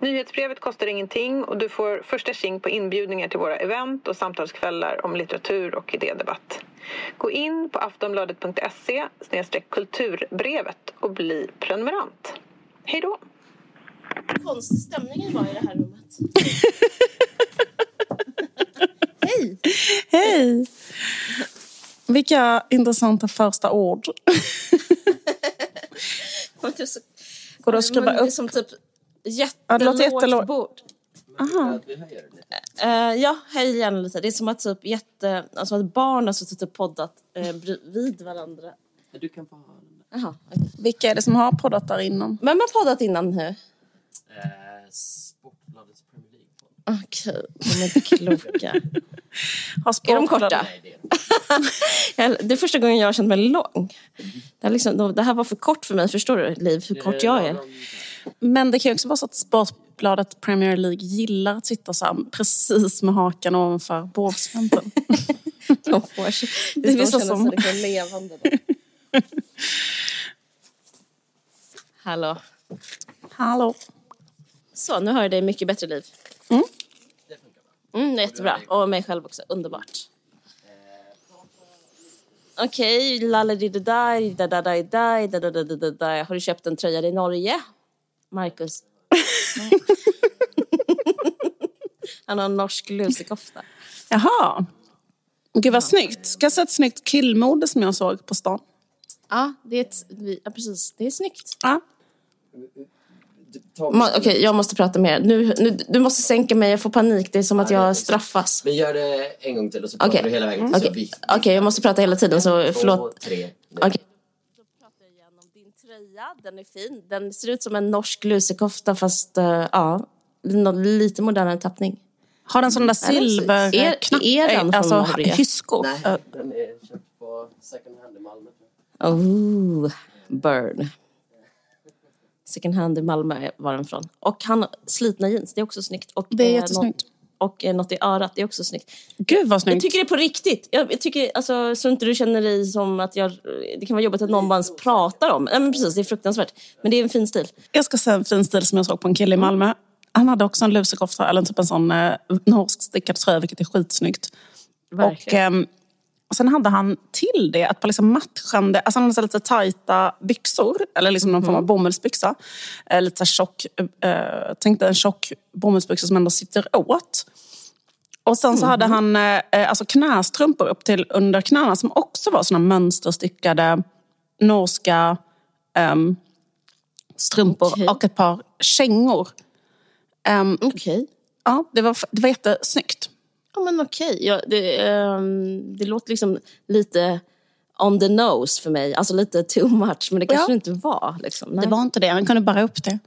Nyhetsbrevet kostar ingenting och du får första tjing på inbjudningar till våra event och samtalskvällar om litteratur och idédebatt. Gå in på aftonbladet.se kulturbrevet och bli prenumerant. Hej då! Konstig stämningen var i det här rummet. Hej! Hej! Vilka intressanta första ord. Går det att är upp? som typ Ja, jättelågt jättelågt. bord. Aha. Eh, ja, höj gärna lite. Det är som att typ jätte... Alltså att barn har suttit och poddat uh, bredvid varandra. Du kan få ha den. Jaha. okej. Vilka är det som har poddat där innan? Vem har poddat innan nu? Eh, Sportbladets Premier League-podd. Okej, de är inte kloka. Har Är de korta? Det är första gången jag har känt mig lång. Det här, liksom, det här var för kort för mig, förstår du Liv, hur kort jag är? Men det kan ju också vara så att Sportbladet Premier League gillar att sitta så här precis med hakan ovanför bordskanten. De får sig. Det Det känna som- sig levande. Hallå. Hallå. Så, nu hör jag dig mycket bättre Liv. Mm. Det funkar bra. Mm, det är jättebra. Och mig själv också. Underbart. Okej, laladididaj, dadadidaj, dadadididaj. Har du köpt en tröja i Norge? Marcus? Han har en norsk lusekofta. Jaha. Gud vad snyggt. Ska jag säga ett snyggt killmode som jag såg på stan? Ja, det är, ett, vi- ja, precis. Det är snyggt. Ja. Okej, jag måste prata mer. Nu, nu, du måste sänka mig, jag får panik. Det är som att jag straffas. Men gör det en gång till och så pratar Okej, du hela vägen. Okej, vi- Okej, jag måste prata hela tiden, så Två, förlåt. tre. nu. Okej. Då pratar jag igenom tröja. Den är fin. Den ser ut som en norsk lusekofta fast uh, ja, lite modernare tappning. Har den sån där Är den- silverknapp? är- är den från alltså Norge? hyskor? Nej, den är köpt på second hand i Malmö. Oh, burn. Second hand i Malmö var den från. Och han slitna jeans, det är också snyggt. Och, Det är eh, jättesnyggt. Och eh, något i örat, det är också snyggt. Gud vad Jag snyggt. tycker det är på riktigt. Jag, jag tycker, alltså, så inte du känner dig som att jag... Det kan vara jobbigt att någon bara ens pratar om. Nej, men precis, det är fruktansvärt. Men det är en fin stil. Jag ska säga en fin stil som jag såg på en kille i Malmö. Han hade också en lusekofta, eller typ en sån eh, norsk stickad tröja, vilket är skitsnyggt. Och, Verkligen. och sen hade han till det ett par liksom matchande, alltså han hade så lite tajta byxor, eller liksom någon form av bomullsbyxa. Eh, lite så tjock, eh, tänkte en tjock bomullsbyxa som ändå sitter åt. Och sen så hade han eh, alltså knästrumpor upp till under knäna som också var såna mönsterstickade norska ehm, strumpor Okej. och ett par kängor. Ehm, Okej. ja, det, var, det var jättesnyggt. Ja, men okej. Ja, det, ehm, det låter liksom lite on the nose för mig. Alltså lite too much, men det kanske Ja. det inte var. Liksom. Det var inte det, han kunde bara upp det.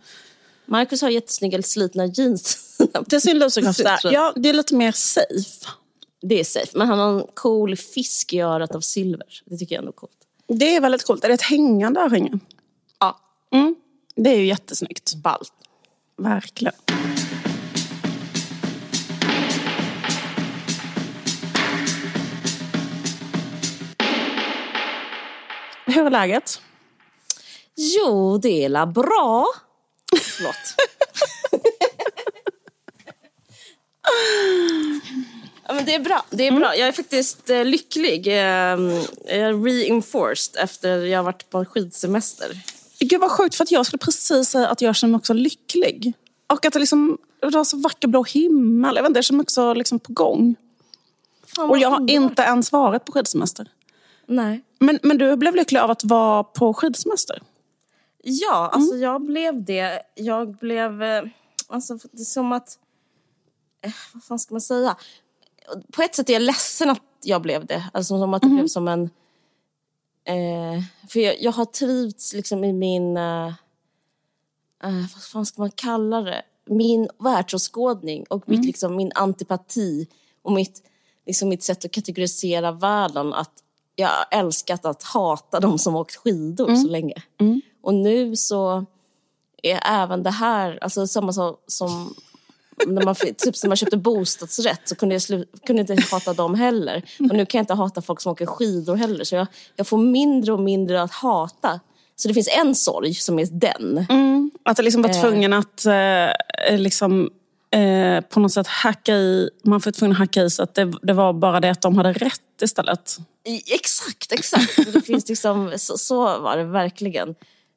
Marcus har jättesnygga slitna jeans. Det är sin lusekofta. Ja, det är lite mer safe. det är safe. Men han har en cool fisk i örat av silver. Det tycker jag ändå är coolt. Det är väldigt coolt. Är det ett hängande örhänge? Ja, Mm. Det är ju jättesnyggt. ballt. Verkligen. Hur är läget? Jo, det är la bra. Förlåt. ja, men det är bra. Det är bra. Jag är faktiskt eh, lycklig. Eh, jag är reinforced efter jag har varit på skidsemester. Gud vad sjukt, för att jag skulle precis säga att jag känner mig också lycklig. Och att det, liksom, det var så vacker blå himmel. Jag vet inte, jag känner mig också liksom på gång. Fan, Och jag har underbart. inte ens varit på skidsemester. Nej. Men, men du blev lycklig av att vara på skidsemester? Ja, alltså jag blev det. Jag blev... eh, Alltså det är som att... eh, Vad fan ska man säga? På ett sätt är jag ledsen att jag blev det. Alltså som att det blev som en... Eh, för jag, jag har trivts liksom i min... Eh, eh, vad fan ska man kalla det? Min världsåskådning och mitt, liksom, min antipati och mitt, liksom, mitt sätt att kategorisera världen. Att jag har älskat att hata de som åkt skidor Mm. så länge. Och nu så är även det här, alltså samma sak som när man, typ när man köpte bostadsrätt så kunde jag slu, kunde inte hata dem heller. Och nu kan jag inte hata folk som åker skidor heller. Så jag, jag får mindre och mindre att hata. Så det finns en sorg som är den. Att jag liksom var Eh. tvungen att eh, liksom, eh, på något sätt hacka i, man var tvungen att hacka i så att det, det var bara det att de hade rätt istället. Exakt, exakt. Det finns liksom, så, så var det verkligen.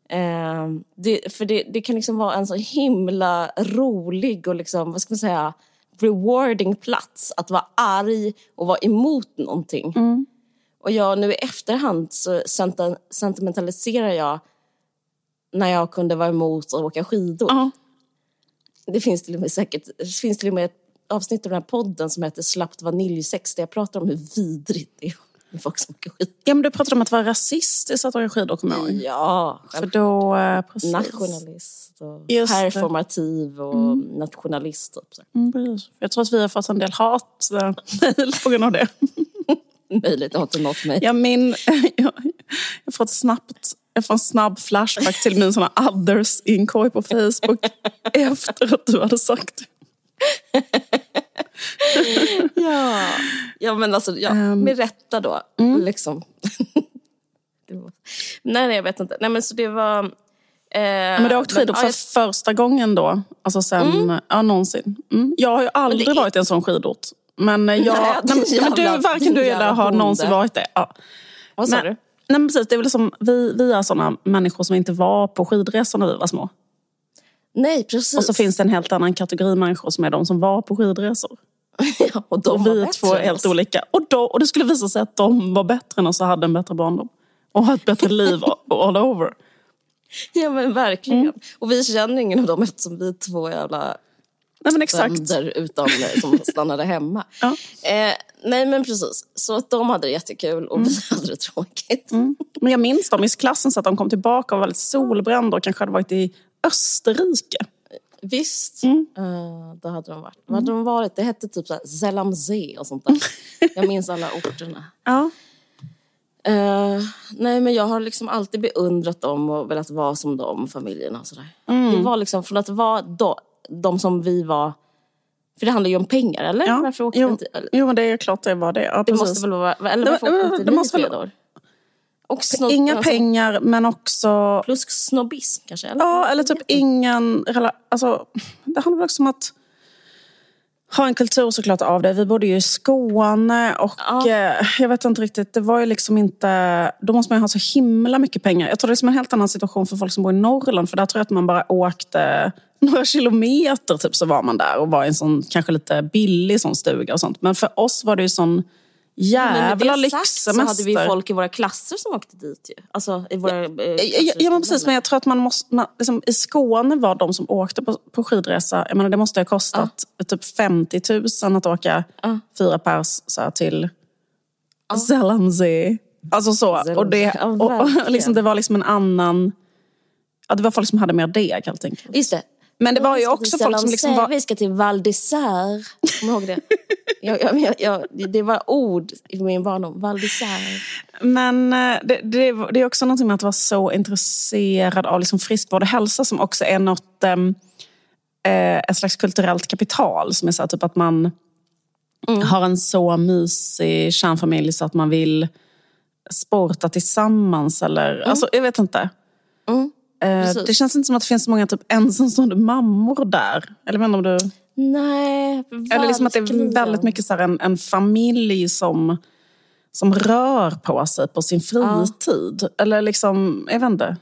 Eh, det, för det, det kan liksom vara en så himla rolig och liksom, vad ska man säga, rewarding plats att vara arg och vara emot någonting. Och jag nu i efterhand så senti- sentimentaliserar jag när jag kunde vara emot att åka skidor. Ja. Det finns till och med säkert, det finns till och med ett avsnitt av den här podden som heter Slappt vaniljsex där jag pratar om hur vidrigt det är med folk som åker skidor. Ja, men du pratade om att vara rasistisk att åka skidor, kommer jag ihåg. Ja, För då, eh, precis. nationalist och Just det. performativ och nationalist. Typ. Mm, precis. Jag tror att vi har fått en del hat på grund av det. Möjligt att inte nått mig. Jag, min, jag, jag får ett snabbt jag får en snabb flashback till min såna others-inkorg på Facebook efter att du hade sagt det. Ja, ja men alltså ja, Ehm. med rätta då. Mm. Liksom. Var- nej, nej, jag vet inte. Nej, men så det var... Eh, Men du har åkt skidor ja, för jag- första gången då? Alltså sen, ja någonsin. Mm. Jag har ju aldrig det varit i en sån skidort. Men, eh, jag, Nej, nej, men, men du, varken du eller jag har någonsin varit det. Ja. Vad sa Men, du? Nej, precis, det är väl som, vi, vi är såna människor som inte var på skidresor när vi var små. Nej, precis. Och så finns det en helt annan kategori människor som är de som var på skidresor. ja, och de Och var vi bättre två är helt olika. Och, då, och det skulle visa sig att de var bättre än oss och hade en bättre barndom. Och har ett bättre liv all over. Ja, men verkligen. Mm. Och vi känner ingen av dem eftersom vi är två jävla Nej men exakt. bönder utan, som stannade hemma. Ja. Eh, nej, men precis. Så att de hade det jättekul och vi hade det tråkigt. Men jag minns dem i klassen så att de kom tillbaka och var väldigt solbrända och kanske hade varit i Österrike. Visst, Mm. eh, det hade de varit. Vad hade de varit? Det hette typ Zelamzee och sånt där. Jag minns alla orterna. Ja. Eh, nej, men jag har liksom alltid beundrat dem och velat vara som dem, familjerna och sådär. Mm. Det var liksom från att vara då, de som vi var... För det handlar ju om pengar, eller? Ja. Varför åkte Jo, eller? jo, det är klart det var det. Ja, Det måste väl vara... Eller Det- varför åkte det- det måste väl-? Och snobb, Inga alltså, pengar men också... Plus snobbism kanske? Eller? Ja, eller typ ingen... rela- Alltså, det handlar väl också om att ha en kultur såklart av det. Vi bodde ju i Skåne och Ja. eh, jag vet inte riktigt, det var ju liksom inte... Då måste man ju ha så himla mycket pengar. Jag tror det är som en helt annan situation för folk som bor i Norrland. För där tror jag att man bara åkte några kilometer typ så var man där och var i en sån kanske lite billig sån stuga och sånt. Men för oss var det ju sån jävla men med det sagt så hade vi lyxsemester. folk i våra klasser som åkte dit ju. Alltså i våra... eh, Ja, ja, ja men precis, men jag tror att man måste, man, liksom, i Skåne var de som åkte på, på skidresa, jag menar, det måste ha kostat typ 50 000 att åka Ja. fyra pers så här, till Zellamzee. Alltså så. Och det, Ja, och, och, liksom, det var liksom en annan... Ja, det var folk som hade mer deg helt enkelt. Just det. Men det var ju också folk som liksom var... Vi ska till Val d'Isère. Kommer du ihåg det? jag, jag, jag, det var ord i min barndom. Val d'Isère. Men eh, det, det, det är också någonting med att vara så intresserad av liksom friskvård och hälsa som också är något, ehm, eh, ett slags kulturellt kapital. Som är så här, typ att man har en så mysig kärnfamilj så att man vill sporta tillsammans. Eller, alltså, jag vet inte. Mm. Eh, Precis. det känns inte som att det finns så många typ, ensamstående mammor där. Eller inte om du... Nej, Eller liksom att det är verkligen. väldigt mycket så här en, en familj som, som rör på sig på sin fritid. Eller liksom, jag vet inte.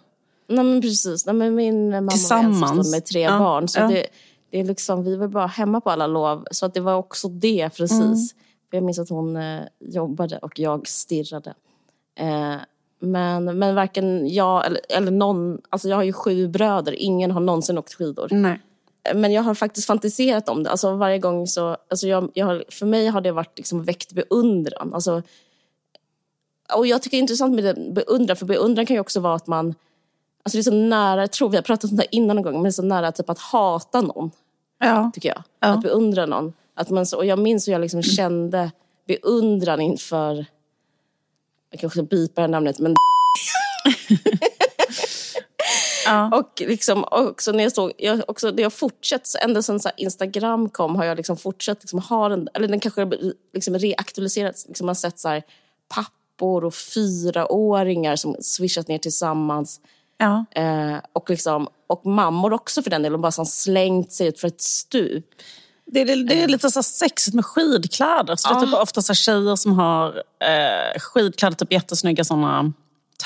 Nej men precis. Nej, men min mamma Tillsammans. var ensamstående med tre Ja, barn. Så ja. det, det är liksom, vi var bara hemma på alla lov. Så att det var också det precis. Mm. Jag minns att hon eh, jobbade och jag stirrade. Eh, men, men varken jag eller, eller någon, alltså jag har ju sju bröder, ingen har någonsin åkt skidor. Nej. Men jag har faktiskt fantiserat om det. Alltså varje gång så, alltså jag, jag har, för mig har det varit liksom väckt beundran. Alltså, och jag tycker det är intressant med det, beundran, för beundran kan ju också vara att man, alltså det är så nära, jag tror vi har pratat om det här innan någon gång, men det är så nära typ att hata någon, Ja. tycker jag. Ja. Att beundra någon. Att man, så- och jag minns hur jag liksom kände beundran inför jag kanske bipar det namnet, men Ja. Och liksom också när jag såg, jag, också när jag fortsatt, ända sedan Instagram kom har jag liksom fortsatt liksom ha den, eller den kanske liksom reaktualiserats, liksom man har sett så här pappor och fyraåringar som swishat ner tillsammans. Ja. Eh, och, liksom, och mammor också för den delen, bara som slängt sig ut för ett stup. Det, är- det är lite så sexigt med skidkläder. Så det är typ Ah. ofta så tjejer som har eh, skidkläder, typ jättesnygga såna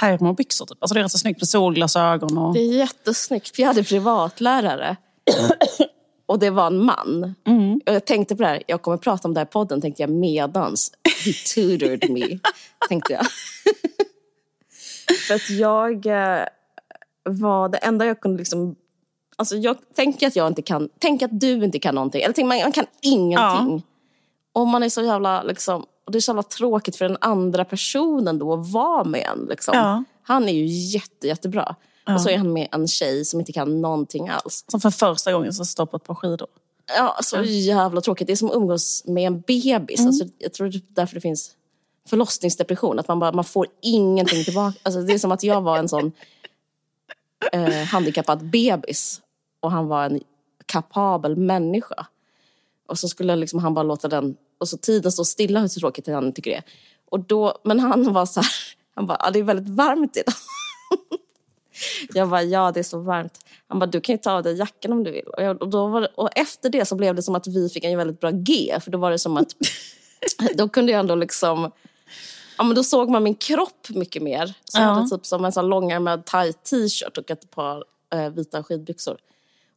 termobyxor. Typ. Alltså det är rätt så snyggt med solglasögon. Och... Det är jättesnyggt. Jag hade privatlärare. Och det var en man. Och jag tänkte på det här, jag kommer prata om det här i podden, tänkte jag medans he tutored me. tänkte jag. För att jag eh, var det enda jag kunde liksom... Alltså jag tänker att jag inte kan, tänk att du inte kan någonting. Eller tänk man, man kan ingenting. Och man är så jävla liksom, och det är så jävla tråkigt för den andra personen då att vara med en. Liksom. Ja. Han är ju jätte, jättebra. Och så är han med en tjej som inte kan någonting alls. Som för första gången så står på ett par skidor. Ja, så jävla tråkigt. Det är som att umgås med en bebis. Alltså, jag tror det är därför det finns förlossningsdepression. Att man, bara, man får ingenting tillbaka. Alltså, det är som att jag var en sån eh, handikappad bebis. Och han var en kapabel människa. Och så skulle liksom han bara låta den... Och så tiden stå stilla hur tråkigt han tycker det är. Och då, men han var så här... Han bara, ja, det är väldigt varmt idag. Jag bara, ja det är så varmt. Han bara, du kan ju ta av dig jackan om du vill. Och, jag, och, då det, och efter det så blev det som att vi fick en väldigt bra G. För då var det som att, då kunde jag ändå liksom, ja men då såg man min kropp mycket mer. Så jag Ja. hade typ som en sån långärmad tight t-shirt och ett par eh, vita skidbyxor.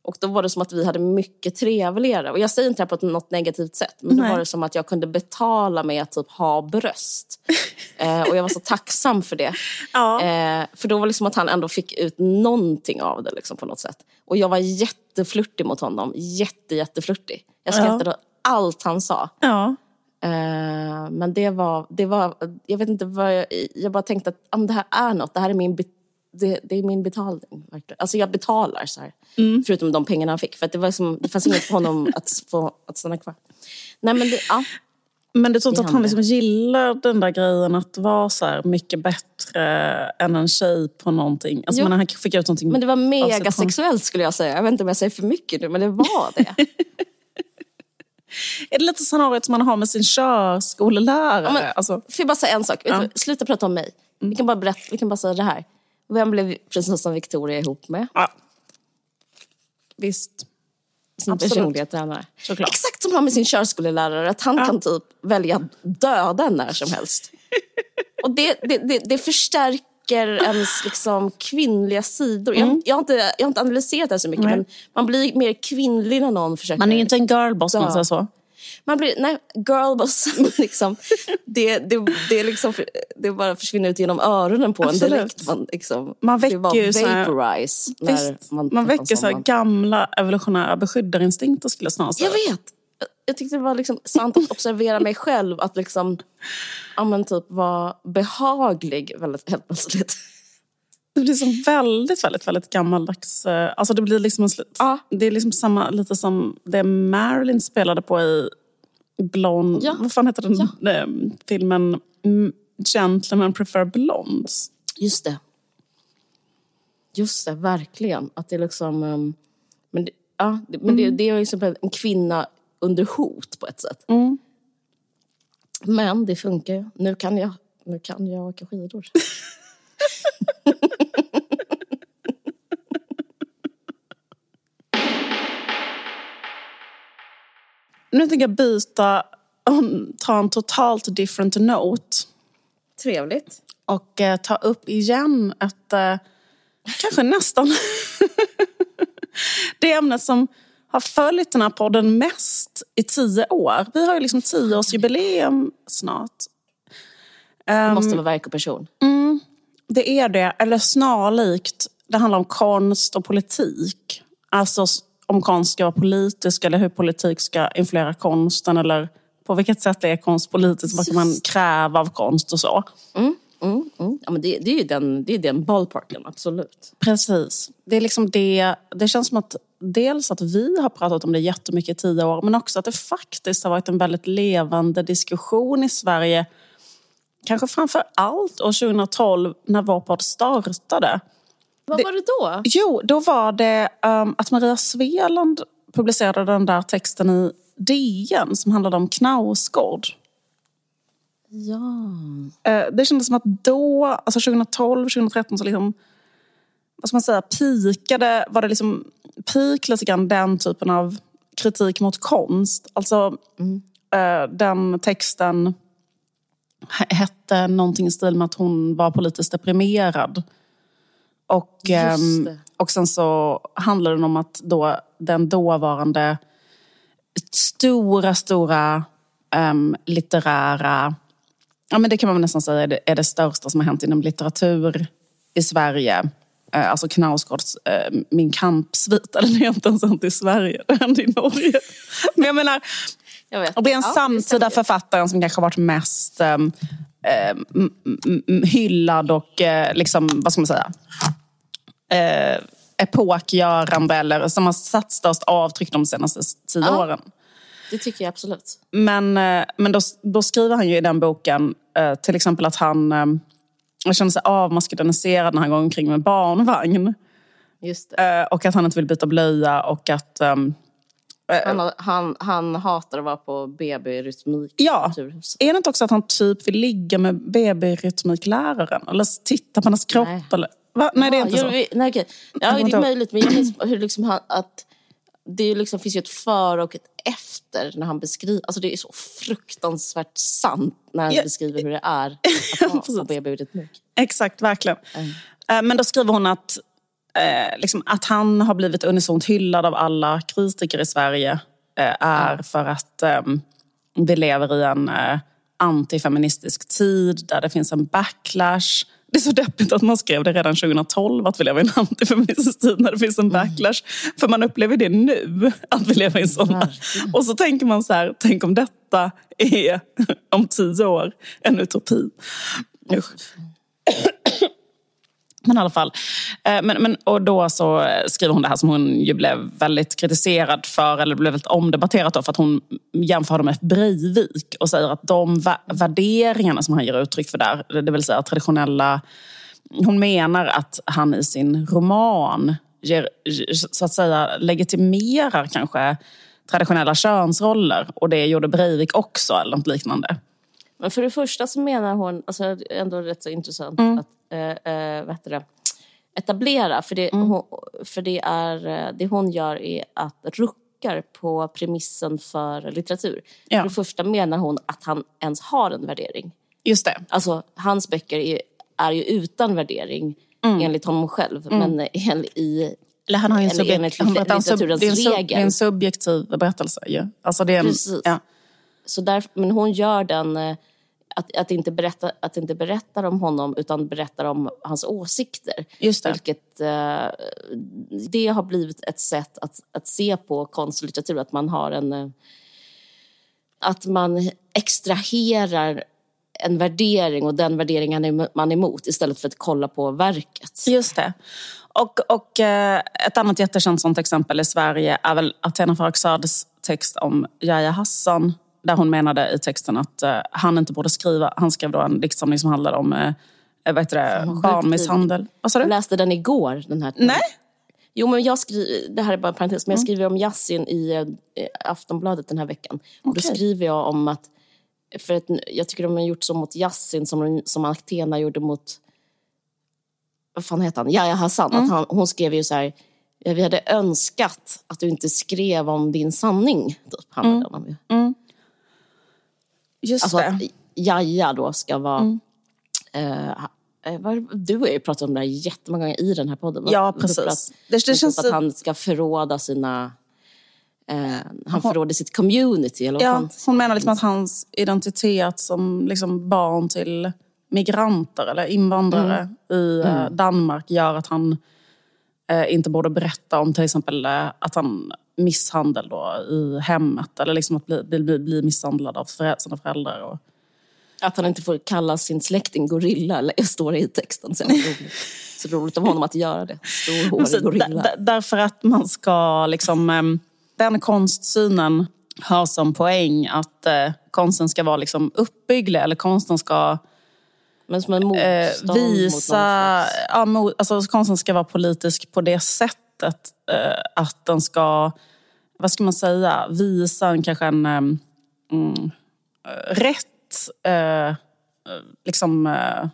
Och då var det som att vi hade mycket trevligare. Och jag säger inte det här på något negativt sätt. Men då Nej. var det som att jag kunde betala med att typ ha bröst. Eh, och jag var så tacksam för det. Ja. Eh, för då var det liksom att han ändå fick ut någonting av det liksom, på något sätt. Och jag var jätteflörtig mot honom. Jätte, jätteflörtig. Jag skrattade åt allt han sa. Ja. Eh, men det var, det var, jag vet inte vad jag, jag bara tänkte att ah, det här är något. Det här är min, det, det är min betalning. Verkligen. Alltså jag betalar så här. Förutom de pengarna han fick. För att det, var som, det fanns inget för honom att, få, att stanna kvar. Nej men det, ja. Men du tror inte Det att han liksom gillar den där grejen att vara så här mycket bättre än en tjej på någonting? Alltså men han fick ut någonting Men det var av sig mega på- sexuellt skulle jag säga. Jag vet inte om jag säger för mycket nu, men det var det. Är det lite scenariot som man har med sin körskolelärare? Ja, men- alltså, Får jag bara säga en sak? Ja. sluta prata om mig. Vi, kan bara berätta, vi kan bara säga det här. Vem blev prinsessan Victoria ihop med? ja. Visst. Sin Absolut. personliga tränare. Såklart. Exakt som han med sin körskolelärare. Att han kan typ välja att döda när som helst. Och det, det, det, det förstärker ens liksom kvinnliga sidor. Jag, jag, har inte, jag har inte analyserat det så mycket, Mm. Nej. men man blir mer kvinnlig när någon försöker... Man är ju inte en girlboss man Ja. säger så. Man blir, nej, girlboss, liksom, det, det, det, är liksom, det bara försvinner ut genom öronen på en Absolut. direkt. Man, liksom, Man väcker ju här- vaporize när Visst, man, man, en väcker så här gamla evolutionära beskyddarinstinkter skulle jag snarare säga. Jag vet. Jag tyckte det var liksom sant att observera mig själv. Att liksom, ja typ vara behaglig väldigt, helt plötsligt. Det blir som väldigt, väldigt, väldigt gammaldags. eh, Alltså det blir liksom en slut. Ja. Det är liksom samma, lite som det Marilyn spelade på i Blond... Ja. Vad fan heter den eh, filmen? Mm, Gentlemen prefer blondes. Just det. Just det, verkligen. Att det är liksom... ehm, men det, ja, det, men det, det är ju som en kvinna under hot på ett sätt. Mm. Men det funkar ju. Nu kan jag, nu kan jag åka skidor. Nu tänker jag byta, um, ta en totalt different note Trevligt. och eh, ta upp igen ett, eh, kanske nästan, det ämnet som har följt den här podden mest i tio år. Vi har ju liksom tioårsjubileum snart. Det måste vara verk och person. Det är det, eller snarlikt. Det handlar om konst och politik. Alltså om konst ska vara politisk eller hur politik ska influera konsten eller på vilket sätt är konst politisk, vad kan man kräva av konst och så. Mm, mm. Ja, men det, det är ju den, det är den ballparken, absolut. Precis. Det är liksom det, det känns som att dels att vi har pratat om det jättemycket i tio år, men också att det faktiskt har varit en väldigt levande diskussion i Sverige kanske framför allt år 2012 när vår podd startade. Vad var det då? Jo, då var det um, att Maria Sveland publicerade den där texten i DN som handlade om Knausgård. Ja. Eh, det kändes som att då, alltså 2012, 2013, så liksom, vad ska man säga, pikade, var det liksom peak lite grann den typen av kritik mot konst. Alltså eh, den texten hette någonting i stil med att hon var politiskt deprimerad. Och, ehm, och sen så handlade den om att då, den dåvarande stora, stora um, litterära... Ja, men det kan man nästan säga är det, är det största som har hänt inom litteratur i Sverige. Eh, alltså Knausgårds eh, Min kampsvit. Eller det är inte ens hänt i Sverige, det hände i Norge. Men jag menar. Och det är en Ja, samtida stämmer. författare som kanske har varit mest um, hyllad och eh, liksom, vad ska man säga, uh, epokgörande eller som har satt störst avtryck de senaste tio Ja. åren. Det tycker jag absolut. Men, eh, men då, då skriver han ju i den boken eh, till exempel att han eh, känner sig avmaskuliniserad när han går omkring med barnvagn. Just. Eh, och att han inte vill byta blöja och att... ehm, Han, har- han, han hatar att vara på BB Rytmik Ja. Är det inte också att han typ vill ligga med BB-rytmikläraren? Eller titta på hennes kropp? Nej. Eller, va? Nej, det är Ja, inte så. vi- nej, okej. Ja, det är möjligt. Men jag minns hur liksom han, att det liksom, finns ju ett före och ett efter när han beskriver. Alltså det är så fruktansvärt sant när han Ja. beskriver hur det är att vara på BB Rytmik. Exakt, verkligen. Eh, Men då skriver hon att, eh, liksom, att han har blivit unisont hyllad av alla kritiker i Sverige eh, är för att eh, vi lever i en eh, antifeministisk tid där det finns en backlash. Det är så deppigt att man skrev det redan 2012 att vi lever i en antifeministisk tid när det finns en backlash. För man upplever det nu, att vi lever i en sån. Och så tänker man så här, tänk om detta är om tio år en utopi. Usch. Men i alla fall. Eh, men, men, och då så skriver hon det här som hon ju blev väldigt kritiserad för, eller blev väldigt omdebatterat då, för att hon jämför dem med Breivik och säger att de värderingarna som han ger uttryck för där, det vill säga traditionella... Hon menar att han i sin roman ger, så att säga legitimerar kanske traditionella könsroller och det gjorde Breivik också eller något liknande. Men för det första så menar hon, alltså ändå rätt så intressant Mm. att eh, eh, vad heter det, etablera. För, det, Mm. hon, för det, är, eh, det hon gör är att ruckar på premissen för litteratur. Ja. För det första menar hon att han ens har en värdering. Just det. Alltså hans böcker är, är ju utan värdering Mm. enligt honom själv. Men en, i, Eller han har ju en, subjekt, enligt han berättar det, litteraturens är en sub, regel. det är en subjektiv berättelse. Ju. Alltså det är en, Precis. ja. så där, men hon gör den... Att, att, inte berätta, att inte berättar om honom utan berättar om hans åsikter. Just det. Vilket, eh, det har blivit ett sätt att, att se på konst och litteratur. Att man har en... eh, Att man extraherar en värdering och den värderingen är man emot istället för att kolla på verket. Just det. Och, och eh, ett annat jättekänt sånt exempel i Sverige är väl Athena Farrokhzads text om Yahya Hassan. Där hon menade i texten att eh, han inte borde skriva. Han skrev då en diktsamling som handlade om eh, vad heter det, vad sjukt. barnmisshandel. Vad sa Jag du? läste den igår. Den här Nej? Jo, men jag skriver, det här är bara en parentes, Mm. men jag skriver om Yasin i eh, Aftonbladet den här veckan. Och då Okej. skriver jag om att, för att jag tycker de har gjort så mot Yasin som, som Athena gjorde mot, vad fan heter han, Yahya Hassan. Mm. Att han, hon skrev ju så här, "Ja, vi hade önskat att du inte skrev om din sanning. Typ, handlade den om ju. Just Alltså det. Mm. att Yahya då ska vara... Eh, eh, vad- du har ju pratat om det här jättemånga gånger i den här podden. Ja, precis. pratar- Det, det men känns... att han ska förråda sina... Eh, han förråder sitt community, eller Ja, fan? hon menar liksom att hans identitet som liksom barn till migranter eller invandrare i eh, Danmark gör att han eh, inte borde berätta om till exempel eh, att han misshandel då i hemmet eller liksom att bli, bli, bli misshandlad av sina föräldrar. Och, Att han inte får kalla sin släkting gorilla, eller står det i texten. Så, roligt. så roligt av honom att göra det. Storhårig gorilla. där- där- därför att man ska liksom... ehm, den konstsynen har som poäng att eh, konsten ska vara liksom uppbygglig eller konsten ska Men som en motstånd eh, visa... mot ja, mot, alltså, konsten ska vara politisk på det sättet eh, att den ska, vad ska man säga, visa en, kanske en um, mm, rätt eh, liksom eh,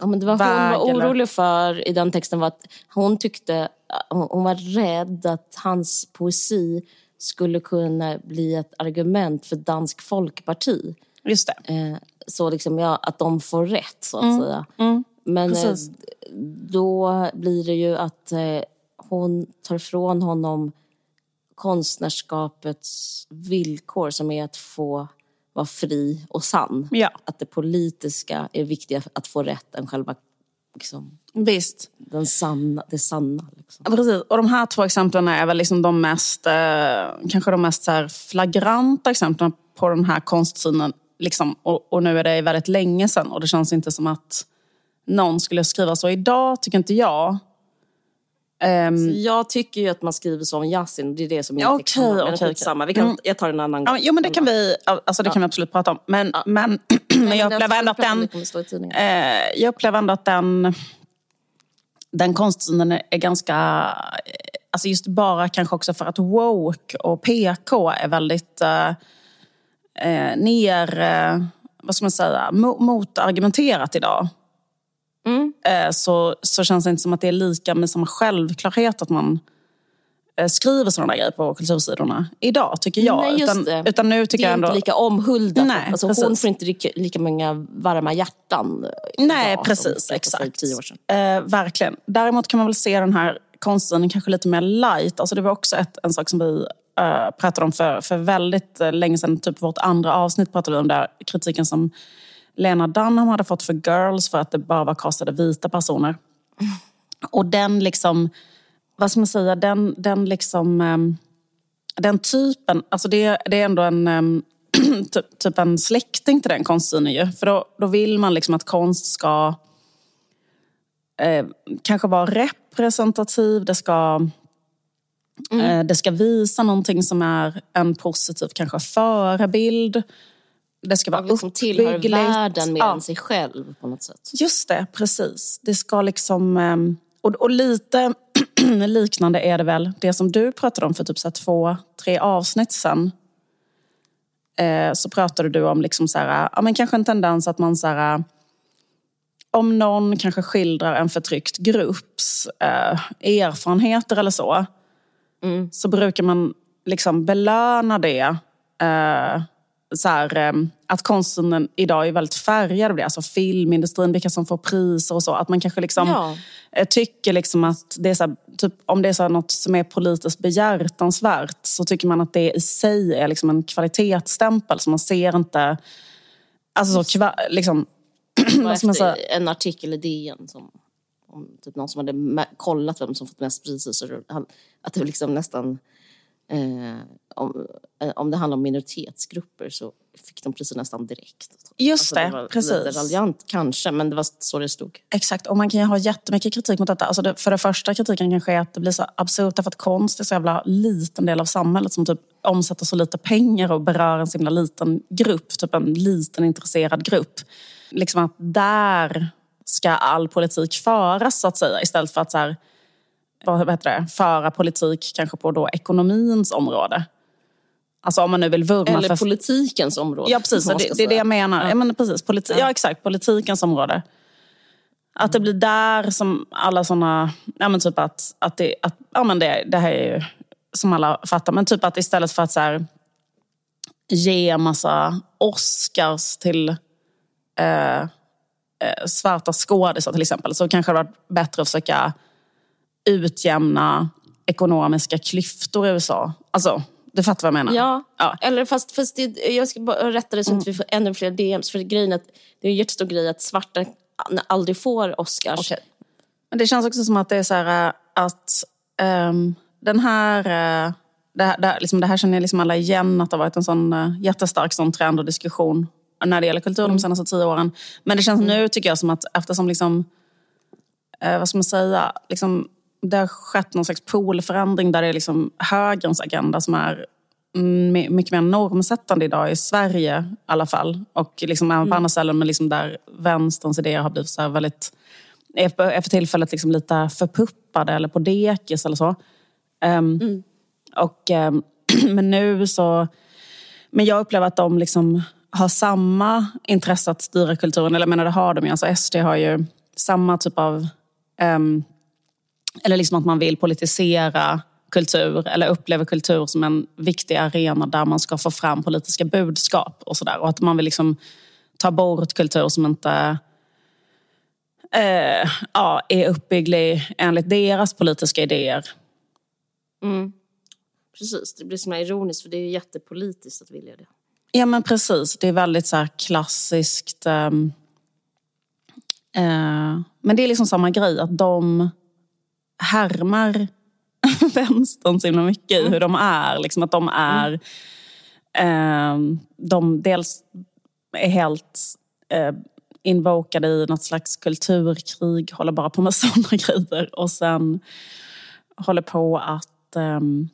Ja, men det var väg hon var orolig för i den texten var att hon tyckte, hon var rädd att hans poesi skulle kunna bli ett argument för Dansk Folkparti. Just det. Så liksom, ja, att de får rätt, så att säga. Men eh, Precis. då blir det ju att hon tar ifrån honom konstnärskapets villkor som är att få vara fri och sann. Ja. Att det politiska är viktigare att få rätt än själva liksom, Visst. den sanna, det sanna. Liksom. Ja, Precis. Och de här två exemplen är väl liksom de mest, eh, kanske de mest så flagranta exemplen på den här konstsynen. Liksom. Och, och nu är det väldigt länge sedan och det känns inte som att någon skulle skriva så idag, tycker inte jag. Ehm, Jag tycker ju att man skriver så om Yasin, det är det som är Ja, texten. okej, Men. Vi kan, Mm. Jag tar en annan ja, gång. jo, men det kan vi, alltså det kan vi absolut prata om. Men, men, men jag upplever ändå att den... Eh, jag upplever ändå att den, den konstsynen är ganska... Alltså just bara kanske också för att woke och PK är väldigt eh, eh, ner... Eh, vad ska man säga? Mo, motargumenterat idag. Eh, så, så känns det inte som att det är lika med samma självklarhet att man eh, skriver sådana grejer på kultursidorna idag, tycker jag. Nej, utan, det. utan nu tycker det är jag ändå... inte lika omhuldat. Nej, alltså, hon får inte lika, lika många varma hjärtan Nej, idag precis. för Exakt. tio år sedan. Eh, verkligen. Däremot kan man väl se den här konstsynen kanske lite mer light. Alltså det var också ett, en sak som vi eh, pratade om för, för väldigt eh, länge sedan. Typ vårt andra avsnitt pratade vi om där. Kritiken som Lena Dunham hade fått för Girls för att det bara var castade vita personer. Och den liksom, vad ska man säga, den, den liksom... ehm, den typen, alltså det, det är ändå en, ehm, typ, typ en släkting till den konstsynen ju. För då, då vill man liksom att konst ska eh, kanske vara representativ, det ska, eh, det ska visa någonting som är en positiv kanske förebild. Det ska vara liksom tillhör världen mer Ja. än sig själv på något sätt. Just det, precis. Det ska liksom... ehm, Och, och lite liknande är det väl det som du pratade om för typ så två, tre avsnitt sen. Eh, så pratade du om liksom så här, ja, men kanske en tendens att man så här, om någon kanske skildrar en förtryckt grupps eh, erfarenheter eller så, Mm. så brukar man liksom belöna det. Så här, eh, att konsten idag är väldigt färgad av det. Alltså filmindustrin, vilka som får priser och så. Att man kanske liksom Ja. eh, tycker liksom att det är så här, typ, om det är så något som är politiskt behjärtansvärt så tycker man att det i sig är liksom en kvalitetsstämpel. Så man ser inte... Alltså så, kva, liksom, vad ska man säga? en artikel i DN som om typ någon som hade kollat vem som fått mest priser. Så att det liksom nästan... Eh, om, eh, om det handlar om minoritetsgrupper så fick de priser nästan direkt. Just det, det var precis. lite raljant kanske, men det var så det stod. Exakt, och man kan ju ha jättemycket kritik mot detta. Alltså det, för det första kritiken kanske är att det blir så absurt därför att konst är så jävla liten del av samhället som typ omsätter så lite pengar och berör en så himla liten grupp, typ en liten intresserad grupp. Liksom att där ska all politik föras så att säga istället för att så här, vad heter det, föra politik kanske på då ekonomins område. Alltså om man nu vill vurma Eller för politikens område. Ja, precis. Det, det är det jag menar. Ja. men precis, politi- ja. exakt. Politikens område. Att det blir där som alla såna... Ja, men typ att, att, det, att ja, men det, det här är ju som alla fattar. Men typ att istället för att så här, ge massa Oscars till eh, eh, svarta skådisar till exempel så kanske det varit bättre att försöka utjämna ekonomiska klyftor i USA. Alltså, du fattar vad jag menar? Ja, Ja. eller fast, fast det, jag ska bara rätta det så att vi får ännu fler DMs. För grejen är att det är en jättestor grej att svarta aldrig får Oscars. Okej. Men det känns också som att det är så här äh, att ehm, den här... äh, det, här, det, här, liksom, det här känner liksom alla igen, att det har varit en sån äh, jättestark sån trend och diskussion när det gäller kultur de senaste tio åren. Men det känns nu, tycker jag, som att eftersom liksom, eh, vad ska man säga, liksom, det har skett någon slags polförändring där det är liksom högerns agenda som är mycket mer normsättande idag i Sverige i alla fall. Och liksom även på mm. andra ställen men liksom där vänsterns idéer har blivit så väldigt, är för tillfället liksom lite förpuppade eller på dekis eller så. Um, mm. och, um, men nu så... Men jag upplever att de liksom har samma intresse att styra kulturen. Eller jag menar, det har de ju. Alltså SD har ju samma typ av... Um, eller liksom att man vill politisera kultur eller upplever kultur som en viktig arena där man ska få fram politiska budskap och sådär. Och att man vill liksom ta bort kultur som inte eh, ja, är uppbygglig enligt deras politiska idéer. Mm. Precis, det blir så ironiskt för det är jättepolitiskt att vilja det. Ja men precis, det är väldigt så klassiskt. Eh, eh, men det är liksom samma grej, att de härmar vänstern så himla mycket i mm. hur de är. Liksom att de är... Mm. Eh, de dels är helt eh, invokade i något slags kulturkrig, håller bara på med sådana grejer. Och sen håller på att ehm,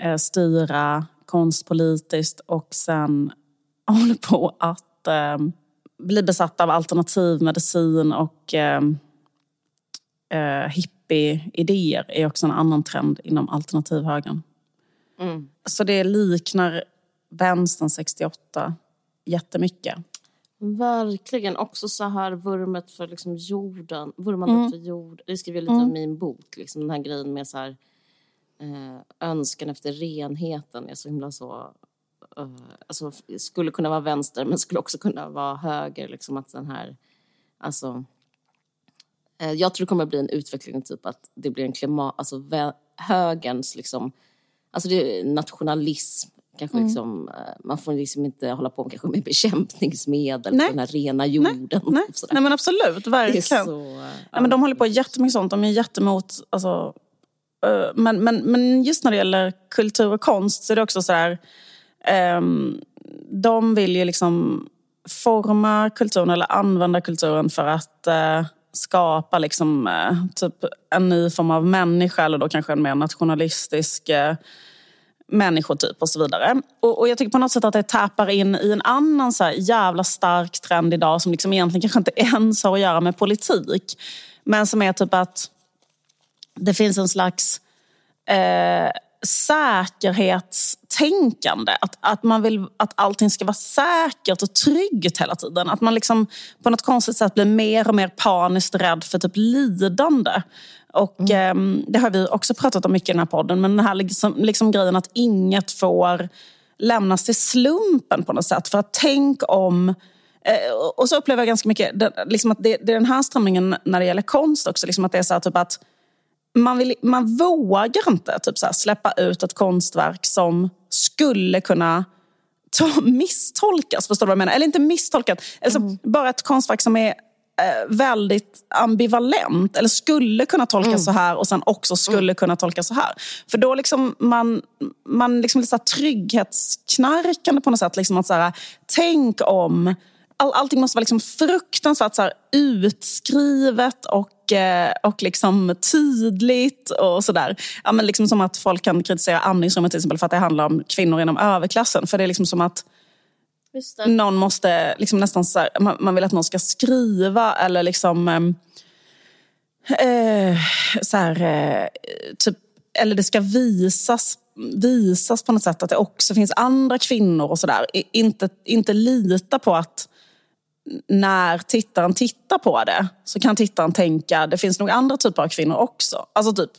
eh, styra konstpolitiskt och sen håller på att eh, bli besatt av alternativ medicin och eh, eh, hippie-idéer är också en annan trend inom alternativhögern. Mm. Så det liknar vänstern 68 jättemycket. Verkligen. Också så här vurmet för liksom jorden. Vurmandet mm. för jord. Det skriver jag lite mm. om min bok. Liksom den här grejen med så här, eh, önskan efter renheten är så himla så... Uh, alltså, skulle kunna vara vänster men skulle också kunna vara höger. Liksom att den här... Alltså, Eh, jag tror det kommer bli en utveckling typ att det blir en klimat, alltså högerns liksom, alltså det är nationalism. Kanske mm. liksom, eh, man får liksom inte hålla på med, kanske med bekämpningsmedel Nej. på den här rena jorden. Nej, Nej. Nej men absolut, verkligen. Så, Nej, men de håller på jättemycket sånt, de är jättemot, alltså, uh, men, men, men just när det gäller kultur och konst så är det också så här, um, de vill ju liksom forma kulturen eller använda kulturen för att uh, skapa liksom, eh, typ en ny form av människa eller då kanske en mer nationalistisk eh, människotyp och så vidare. Och, och, jag tycker på något sätt att det tappar in i en annan så jävla stark trend idag som liksom egentligen kanske inte ens har att göra med politik. Men som är typ att det finns en slags eh, säkerhetstänkande. Att, att man vill att allting ska vara säkert och tryggt hela tiden. Att man liksom på något konstigt sätt blir mer och mer paniskt rädd för typ lidande. Och mm. eh, Det har vi också pratat om mycket i den här podden. Men den här liksom, liksom grejen att inget får lämnas till slumpen på något sätt. För att tänk om eh, och så upplever jag ganska mycket liksom att det, det, är den här strömningen när det gäller konst också. Liksom att det är så typ att man, vill, man vågar inte typ så här, släppa ut ett konstverk som skulle kunna ta, misstolkas. Förstår du vad jag menar? Eller inte misstolkat, alltså, mm. bara ett konstverk som är eh, väldigt ambivalent. Eller skulle kunna tolkas mm. så här och sen också skulle mm. kunna tolkas så här. För då liksom man, man liksom lite så trygghetsknarkande på något sätt. Liksom att så här, tänk om all, allting måste vara liksom fruktansvärt så här, utskrivet och, eh, och liksom tydligt och sådär. Ja, liksom som att folk kan kritisera andningsrummet till exempel för att det handlar om kvinnor inom överklassen. För det är liksom som att någon måste liksom nästan så här, man, man, vill att någon ska skriva eller liksom eh, eh så här, eh, typ, eller det ska visas visas på något sätt att det också finns andra kvinnor och sådär. Inte, inte lita på att när tittaren tittar på det så kan tittaren tänka det finns nog andra typer av kvinnor också. Alltså typ,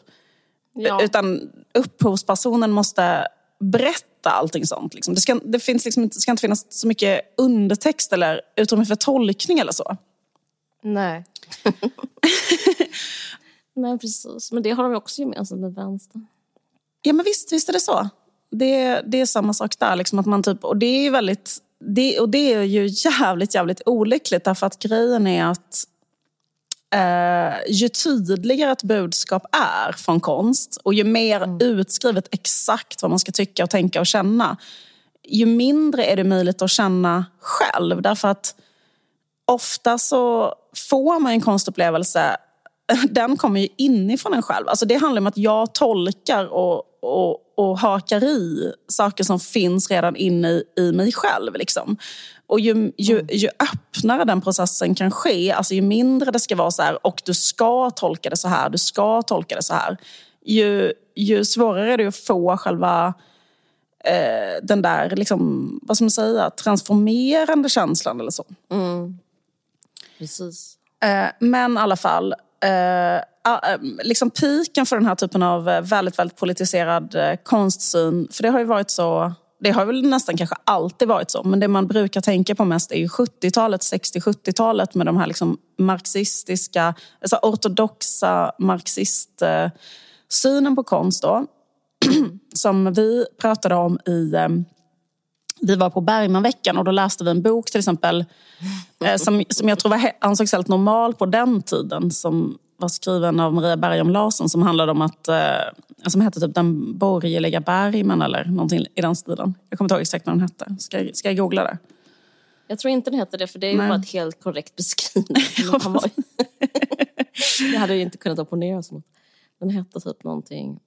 ja. Utan upphovspersonen måste berätta allting sånt. Liksom. Det, ska, det finns liksom, det ska inte finnas så mycket undertext eller utrymme för tolkning eller så. Nej. Nej, precis. Men det har de också gemensamt med vänstern. Ja, men visst, visst är det så. Det, det är samma sak där. Liksom, att man typ, och det är väldigt det, och det är ju jävligt, jävligt olyckligt därför att grejen är att eh, ju tydligare ett budskap är från konst och ju mer mm. utskrivet exakt vad man ska tycka och tänka och känna ju mindre är det möjligt att känna själv. Därför att ofta så får man en konstupplevelse den kommer ju inifrån en själv. Alltså det handlar om att jag tolkar och, och, och hakar i saker som finns redan inne i, i mig själv. Liksom. Och ju, ju, mm. ju öppnare den processen kan ske, alltså ju mindre det ska vara så här, och du ska tolka det så här, du ska tolka det så här. Ju, ju svårare är det att få själva eh, den där, liksom, vad ska man säga, transformerande känslan eller så. Mm. Precis. Eh, men i alla fall, Eh, ah, eh, liksom piken för den här typen av eh, väldigt, väldigt politiserad eh, konstsyn, för det har ju varit så det har väl nästan kanske alltid varit så, men det man brukar tänka på mest är ju 70-talet, 60-70-talet med de här liksom marxistiska, alltså ortodoxa marxistsynen på konst. Då, som vi pratade om i... Vi var på Bergmanveckan och då läste vi en bok till exempel som, som jag tror var, ansågs helt normal på den tiden. Som var skriven av Maria Bergom Larsson som handlade om att, eh, som hette typ Den borgerliga Bergman eller någonting i den stilen. Jag kommer inte ihåg exakt vad den hette. Ska, jag, ska jag googla det? Jag tror inte den hette det för det är ju bara ett helt korrekt beskrivning. jag hade ju inte kunnat opponera sig mot. Den hette typ någonting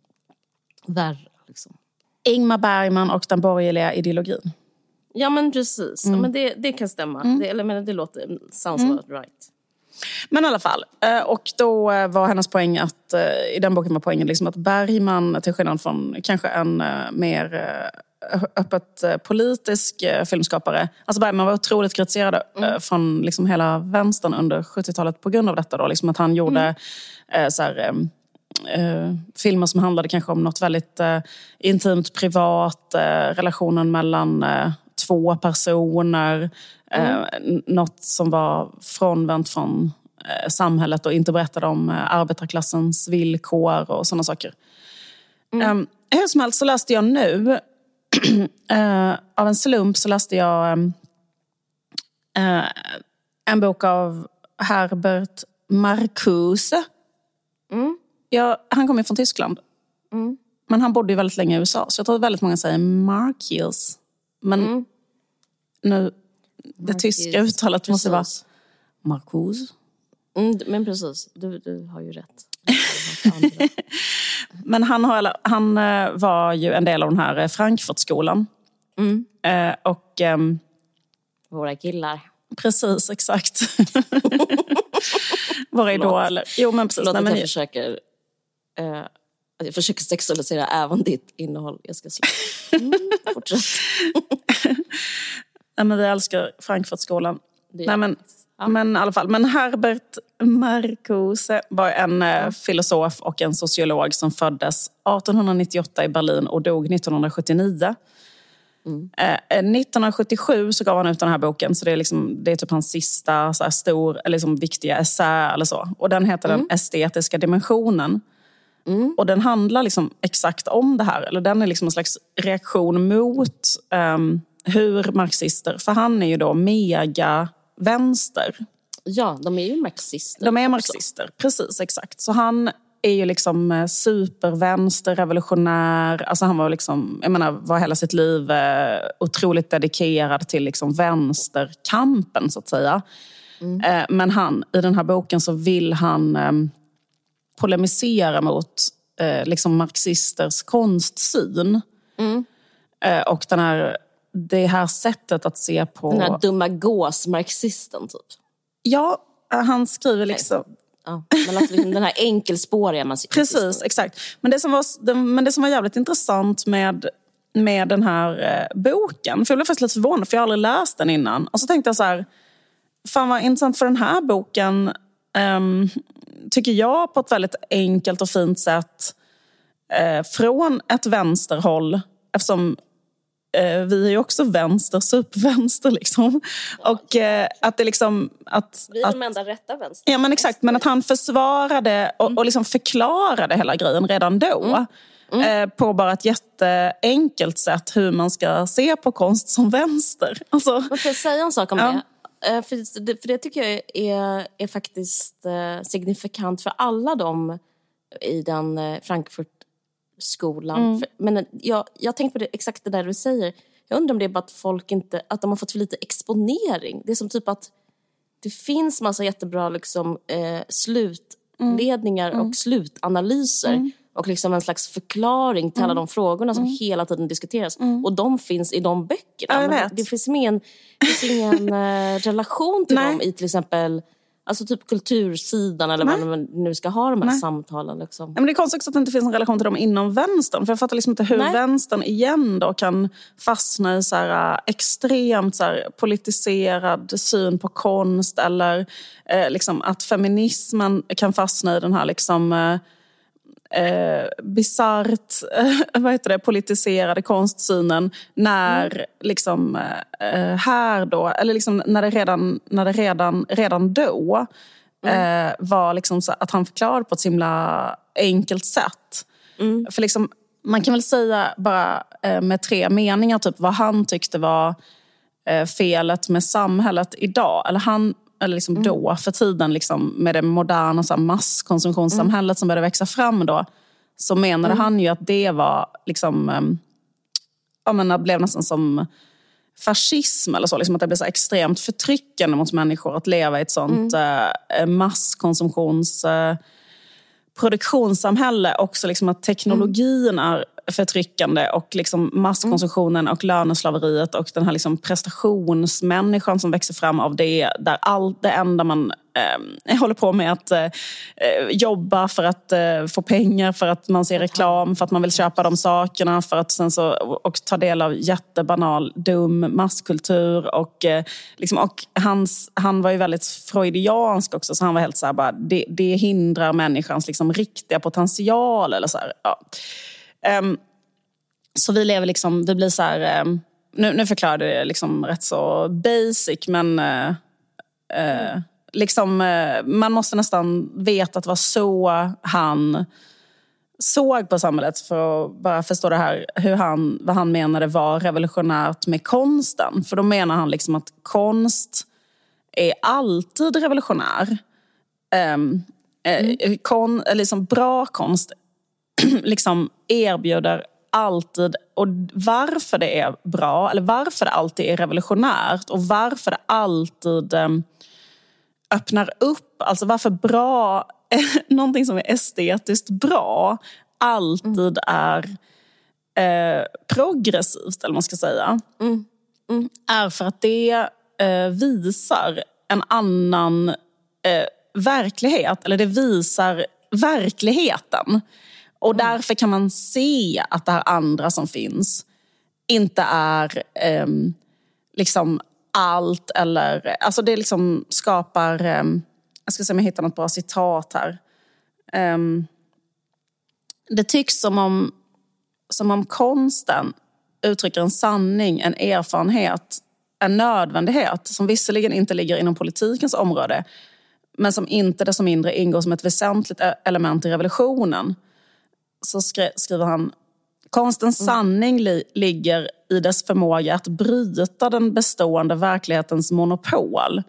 värre. Liksom. Ingmar Bergman och den borgerliga ideologin. Ja men precis, mm. ja, men det, det kan stämma. Mm. Det, eller, men det låter, sounds mm. right. Men i alla fall, eh, och då eh, var hennes poäng att, eh, i den boken var poängen liksom att Bergman, till skillnad från kanske en mer öppet politisk filmskapare. Alltså Bergman var otroligt kritiserad mm. från liksom hela vänstern under 70-talet på grund av detta. Då, liksom att han gjorde mm. så här, eh, filmer som handlade kanske om något väldigt eh, intimt, privat, eh, relationen mellan två personer. Mm. Eh, något som var frånvänt från eh, samhället och inte berättade om eh, arbetarklassens villkor och sådana saker. Mm. Eh, hur som helst så läste jag nu, eh, av en slump så läste jag eh, en bok av Herbert Marcuse. Mm. Ja, han kommer från Tyskland. Mm. Men han bodde ju väldigt länge i USA, så jag tror att väldigt många säger Marcuse. Men mm. nu det tyska uttalet måste vara Marcuse. Mm, men precis, du, du har ju rätt. men han, har, han eh, var ju en del av den här eh, Frankfurtskolan. Mm. Eh, och... Um, Våra killar. Precis, exakt. Våra idoler. Jo, men precis. Förlåt att jag försöker, eh, jag försöker sexualisera även ditt innehåll. Jag ska sluta. Mm, fortsätt. Nej, men vi älskar Frankfurtskolan. Nej, men, ja. men i alla fall. Men Herbert Marcuse var en eh, ja. filosof och en sociolog som föddes 1898 i Berlin och dog 1979. Mm. Eh, 1977 eh, så gav han ut den här boken, så det är, liksom, det är typ hans sista så här, stor, liksom, viktiga essä eller så. Och den heter mm. Den estetiska dimensionen. Mm. Och den handlar liksom exakt om det här. Eller den är liksom en slags reaktion mot um, hur marxister, för han är ju då mega vänster. Ja, de är ju marxister. De är marxister, också. precis exakt. Så han är ju liksom eh, supervänster, revolutionär. Alltså han var, liksom, jag menar, var hela sitt liv eh, otroligt dedikerad till liksom vänsterkampen, så att säga. Mm. Eh, men han, i den här boken så vill han polemisera mot liksom marxisters konstsyn. Mm. Och den här det här sättet att se på... Den här dumma gås-marxisten typ? Ja, han skriver liksom... Ja, men alltså liksom den här enkelspåriga marxisten. Precis, exakt. Men det, som var, men det som var jävligt intressant med, med den här eh, boken, för jag blev faktiskt lite förvånad för jag har aldrig läst den innan. Och så tänkte jag så här, fan vad intressant för den här boken um, tycker jag på ett väldigt enkelt och fint sätt eh, från ett vänsterhåll eftersom eh, vi är ju också vänster, supervänster. Liksom. Och eh, att det liksom... Att, vi är de enda rätta vänster. Ja men exakt, men att han försvarade och, och liksom förklarade hela grejen redan då. Mm. Mm. Eh, på bara ett jätteenkelt sätt hur man ska se på konst som vänster. Alltså, jag säga en sak om ja. det? Eh, för det? För det tycker jag är, är faktiskt eh, signifikant för alla de i den Frankfurt skolan. Mm. Men jag, jag tänkt på det, exakt det där du säger. Jag undrar om det är bara att folk inte, att de har fått för lite exponering. Det är som typ att det finns massa jättebra liksom, eh, slutledningar mm. och slutanalyser. Mm. och liksom en slags förklaring till alla de frågorna som hela tiden diskuteras. Och de finns i de böckerna. Ja. Det finns ingen, det finns ingen eh, relation till Nej. dem i till exempel Alltså typ kultursidan eller vad man nu ska ha de här Nej. samtalen. Liksom. Ja, men det är konstigt också att det inte finns en relation till dem inom vänstern. För jag fattar liksom inte hur Nej. vänstern igen då kan fastna i så här, äh, extremt så här, politiserad syn på konst. Eller eh, liksom att feminismen kan fastna i den här liksom, eh, eh, bisarrt eh, vad heter det, politiserade konstsynen när liksom eh, här då, eller liksom när det redan, när det redan, redan då eh, var liksom så att han förklarade på ett så himla enkelt sätt. För liksom, man kan väl säga bara eh, med tre meningar typ vad han tyckte var eh, felet med samhället idag. Eller han, eller liksom då, för tiden liksom, med det moderna så här, masskonsumtionssamhället som började växa fram då. Så menade han ju att det var liksom, eh, ja, men det blev nästan som fascism eller så. Liksom att det blev så extremt förtryckande mot människor att leva i ett sånt eh, masskonsumtions... Eh, produktionssamhälle också liksom att teknologin är förtryckande och liksom masskonsumtionen och löneslaveriet och den här liksom prestationsmänniskan som växer fram av det. Där allt det enda man eh, håller på med är att eh, jobba för att eh, få pengar, för att man ser reklam, för att man vill köpa de sakerna för att sen så, och ta del av jättebanal, dum masskultur. Och, eh, liksom, och hans, han var ju väldigt freudiansk också så han var helt så här, bara, det, det hindrar människans liksom, riktiga potential. Eller så här, ja. Ehm, så vi lever liksom, vi blir så här, ehm, nu, nu förklarade jag liksom rätt så basic men eh, eh, liksom, eh, man måste nästan veta att det var så han såg på samhället för att bara förstå det här, hur han, vad han menade var revolutionärt med konsten. För då menar han liksom att konst är alltid revolutionär. Um, kon, eller liksom bra konst liksom erbjuder alltid, och varför det är bra, eller varför det alltid är revolutionärt och varför det alltid eh, öppnar upp, alltså varför bra, någonting som är estetiskt bra alltid är eh, progressivt, eller vad man ska säga. Är för att det eh, visar en annan eh, verklighet, eller det visar verkligheten. Och därför kan man se att det här andra som finns inte är ehm, liksom allt eller... Alltså det liksom skapar... ehm, jag ska se om jag hittar något bra citat här. Ehm, det tycks som om, som om konsten uttrycker en sanning, en erfarenhet, en nödvändighet som visserligen inte ligger inom politikens område men som inte desto mindre ingår som ett väsentligt e- element i revolutionen. Så skri- skriver han Konstens sanning li- ligger i dess förmåga att bryta den bestående verklighetens monopol.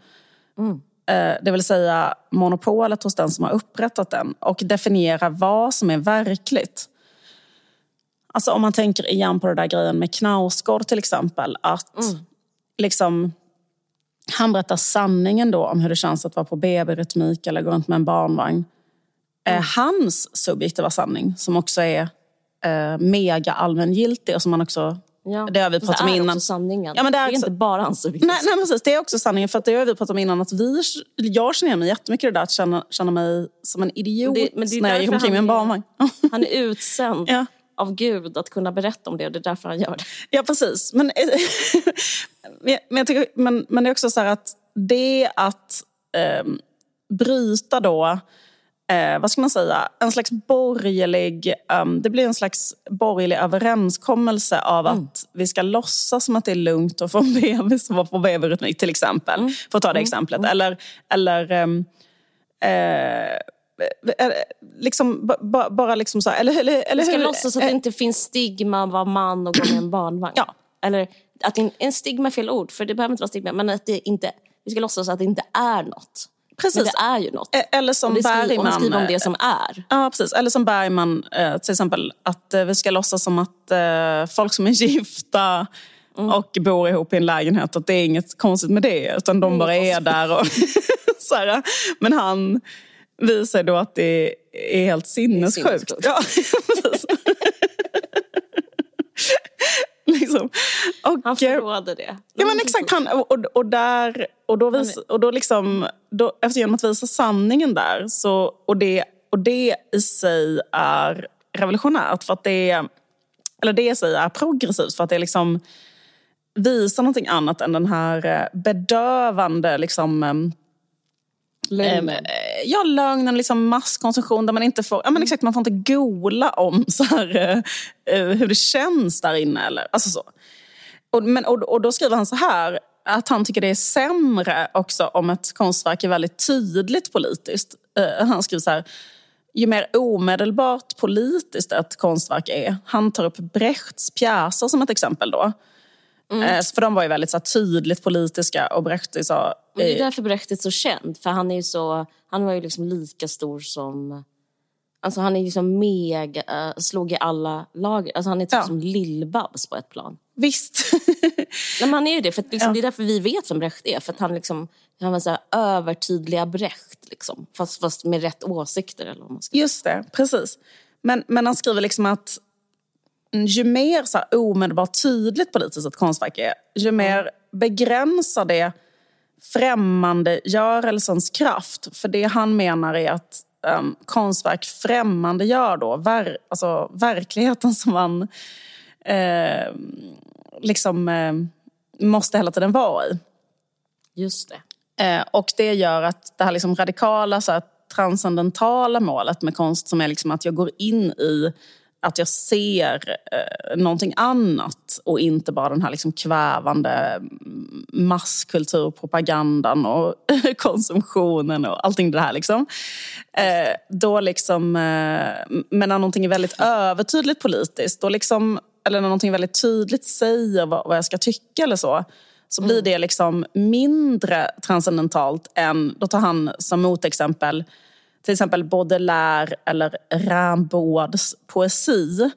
Eh, det vill säga monopolet hos den som har upprättat den och definiera vad som är verkligt. Alltså om man tänker igen på det där grejen med Knausgård till exempel. Att liksom, han berättar sanningen då om hur det känns att vara på BB-rytmik eller gå runt med en barnvagn. Eh, hans subjektiva sanning som också är eh, mega allmängiltig och som man också... Ja. Det har vi pratat om det är innan. också sanningen. Ja, men det är också- inte bara hans Nej, nej precis, det är också sanningen. För att det har vi pratat om innan. Att vi, jag känner mig jättemycket i det där att känna, känna mig som en idiot Det- men det är när jag gick omkring med en är- barnvagn. Han är utsänd Ja. av Gud att kunna berätta om det och det är därför han gör det. Ja, precis. Men, men, men, jag tycker, men, men det är också så här att det att eh, bryta då, eh, vad ska man säga, en slags borgerlig, ehm, det blir en slags borgerlig överenskommelse av att vi ska låtsas som att det är lugnt att få en bebis och vara på BB-rytmik till exempel. För att ta det exemplet. Eller, eller ehm, eh, eh, liksom, ba- ba- bara liksom så här, eller, eller, eller Vi ska hur- låtsas att det inte finns stigma att vara man och gå med en barnvagn. Ja. Eller att en, en stigma är fel ord, för det behöver inte vara stigma. Men att det inte, vi ska låtsas att det inte är något. Precis. Men det är ju något. Eh, Eller som och skriver, Bergman. skriver om eh, det som är. Ja, precis. Eller som Bergman, eh, till exempel, att eh, vi ska låtsas som att eh, folk som är gifta och bor ihop i en lägenhet, att det är inget konstigt med det, utan de bara är där. Och så här. Men han visar då att det är helt sinnessjukt. Ja, liksom. och, han förråder det. Ja men exakt. Han, och, och, där, och då, vis, och då liksom, då, efter genom att visa sanningen där, så, och, det, och det i sig är revolutionärt. För att det, eller det i sig är progressivt för att det liksom visar någonting annat än den här eh, bedövande liksom, ehm, Lögnen? Eh, ja, lögnen, liksom masskonsumtion där man inte får, ja, men exakt, man får inte gola om så här, eh, eh, hur det känns där inne. Eller, alltså så. Och, men, och, och då skriver han så här, att han tycker det är sämre också om ett konstverk är väldigt tydligt politiskt. Uh, han skriver så här, ju mer omedelbart politiskt ett konstverk är. Han tar upp Brechts pjäser som ett exempel då. Mm. Eh, för de var ju väldigt så tydligt politiska och Brecht sa... det är därför Brecht är så känd. För han är ju så, han var ju liksom lika stor som... Alltså han är liksom mega, uh, slog i alla lager. Alltså han är typ ja. som Lill-Babs på ett plan. Visst. Nej, han är ju det. För liksom, ja. Det är därför vi vet vem Brecht är. För att han liksom, han var så här övertydliga Brecht. Liksom. Fast, fast med rätt åsikter. Eller vad man ska Just det, precis. Men, men han skriver liksom att ju mer så här omedelbart tydligt politiskt ett konstverk är, ju mer begränsar det främmandegörelsens kraft. För det han menar är att um, konstverk främmande gör då ver alltså, verkligheten som man eh, liksom eh, måste hela tiden vara i. Just det. Eh, och det gör att det här liksom radikala, så här, transcendentala målet med konst som är liksom att jag går in i att jag ser eh, någonting annat och inte bara den här liksom kvävande masskulturpropagandan och konsumtionen och allting det här. Liksom. Eh, då liksom, eh, men när någonting är väldigt övertydligt politiskt, då liksom, eller när någonting väldigt tydligt säger vad, vad jag ska tycka eller så, så blir mm. det liksom mindre transcendentalt än, då tar han som motexempel till exempel Baudelaire eller Rimbaud's poesi.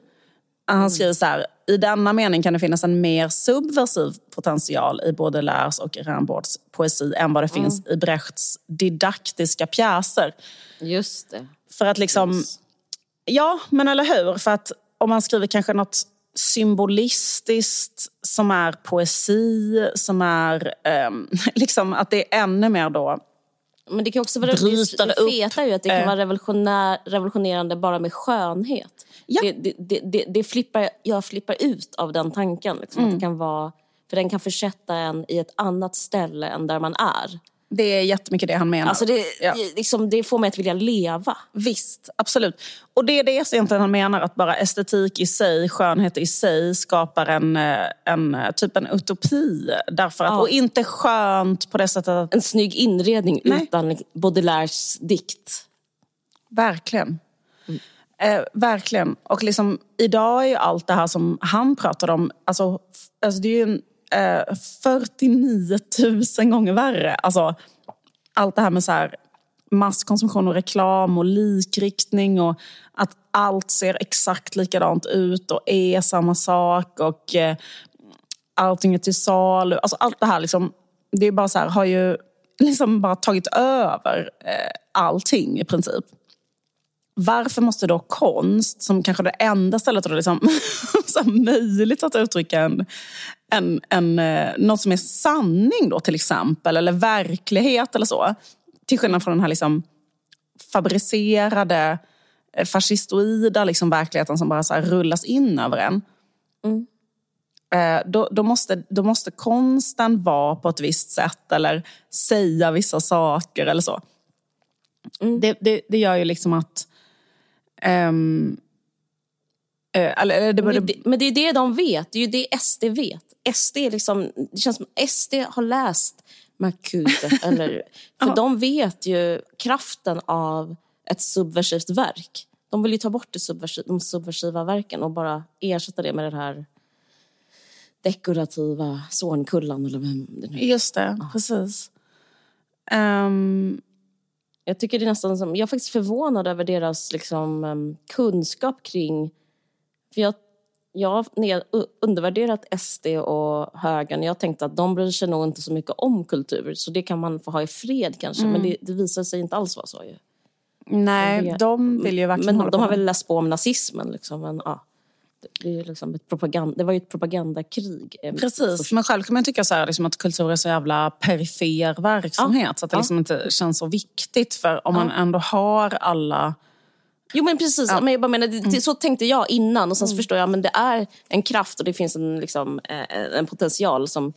Han mm. skriver så här, i denna mening kan det finnas en mer subversiv potential i Baudelaires och Rimbaud's poesi än vad det mm. finns i Brechts didaktiska pjäser. Just det. För att liksom, yes. ja men eller hur? För att om man skriver kanske något symbolistiskt som är poesi, som är um, liksom att det är ännu mer då men det kan också vara det, det feta ju att det kan vara revolutionär, revolutionerande bara med skönhet. Ja. Det, det, det, det, flippar, jag flippar ut av den tanken. Liksom, mm. att det kan vara, för den kan försätta en i ett annat ställe än där man är. Det är jättemycket det han menar. Alltså det, ja. liksom, det får mig att vilja leva. Visst, absolut. Och det är det egentligen han menar, att bara estetik i sig, skönhet i sig skapar en, eh, en eh, typ en utopi. Därför att, ja. Och inte skönt på det sättet att... En snygg inredning Nej. utan Baudelaires dikt. Verkligen. Mm. Eh, verkligen. Och liksom, idag är ju allt det här som han pratade om, alltså, alltså det är ju en eh, 49 000 gånger värre. Alltså, allt det här med så här, masskonsumtion och reklam och likriktning och att allt ser exakt likadant ut och är samma sak och eh, allting är till salu. Alltså allt det här liksom, det är bara så här, har ju liksom bara tagit över eh, allting i princip. Varför måste då konst, som kanske det enda stället det liksom, möjligt att uttrycka en, en, en, eh, något som är sanning då till exempel, eller verklighet eller så. Till skillnad från den här liksom fabricerade, eh, fascistoida liksom verkligheten som bara så rullas in över en. Mm. Eh, då, då, måste, då måste konsten vara på ett visst sätt eller säga vissa saker eller så. Mm. Det, det, det, gör ju liksom att um, eller, det, men, det, men det är det de vet, det är ju det SD vet. SD, liksom, det känns som SD har läst Marcuse. eller, för ja. de vet ju kraften av ett subversivt verk. De vill ju ta bort det subversiva, de subversiva verken och bara ersätta det med den här dekorativa Zornkullan eller vem det nu är. Just det, ja. precis. Um... Jag tycker det är nästan som, jag är faktiskt förvånad över deras liksom, kunskap kring, för jag jag har undervärderat SD och högern. Jag tänkte att de bryr sig nog inte så mycket om kultur. Så det kan man få ha i fred kanske. Mm. Men det, det visar sig inte alls vara så. Ju. Nej, de vill ju verkligen Men de har väl läst på om nazismen liksom. Men, ja, det, är liksom ett propaganda, det var ju ett propagandakrig. Eh, Precis, men själv kan man tycka så här, liksom att kultur är så jävla perifer verksamhet. Ja. Så att det liksom inte känns så viktigt. För om ja. man ändå har alla Jo men precis, ja. men jag bara menar, det, det, så tänkte jag innan och sen mm. förstår jag men det är en kraft och det finns en, liksom, eh, en potential som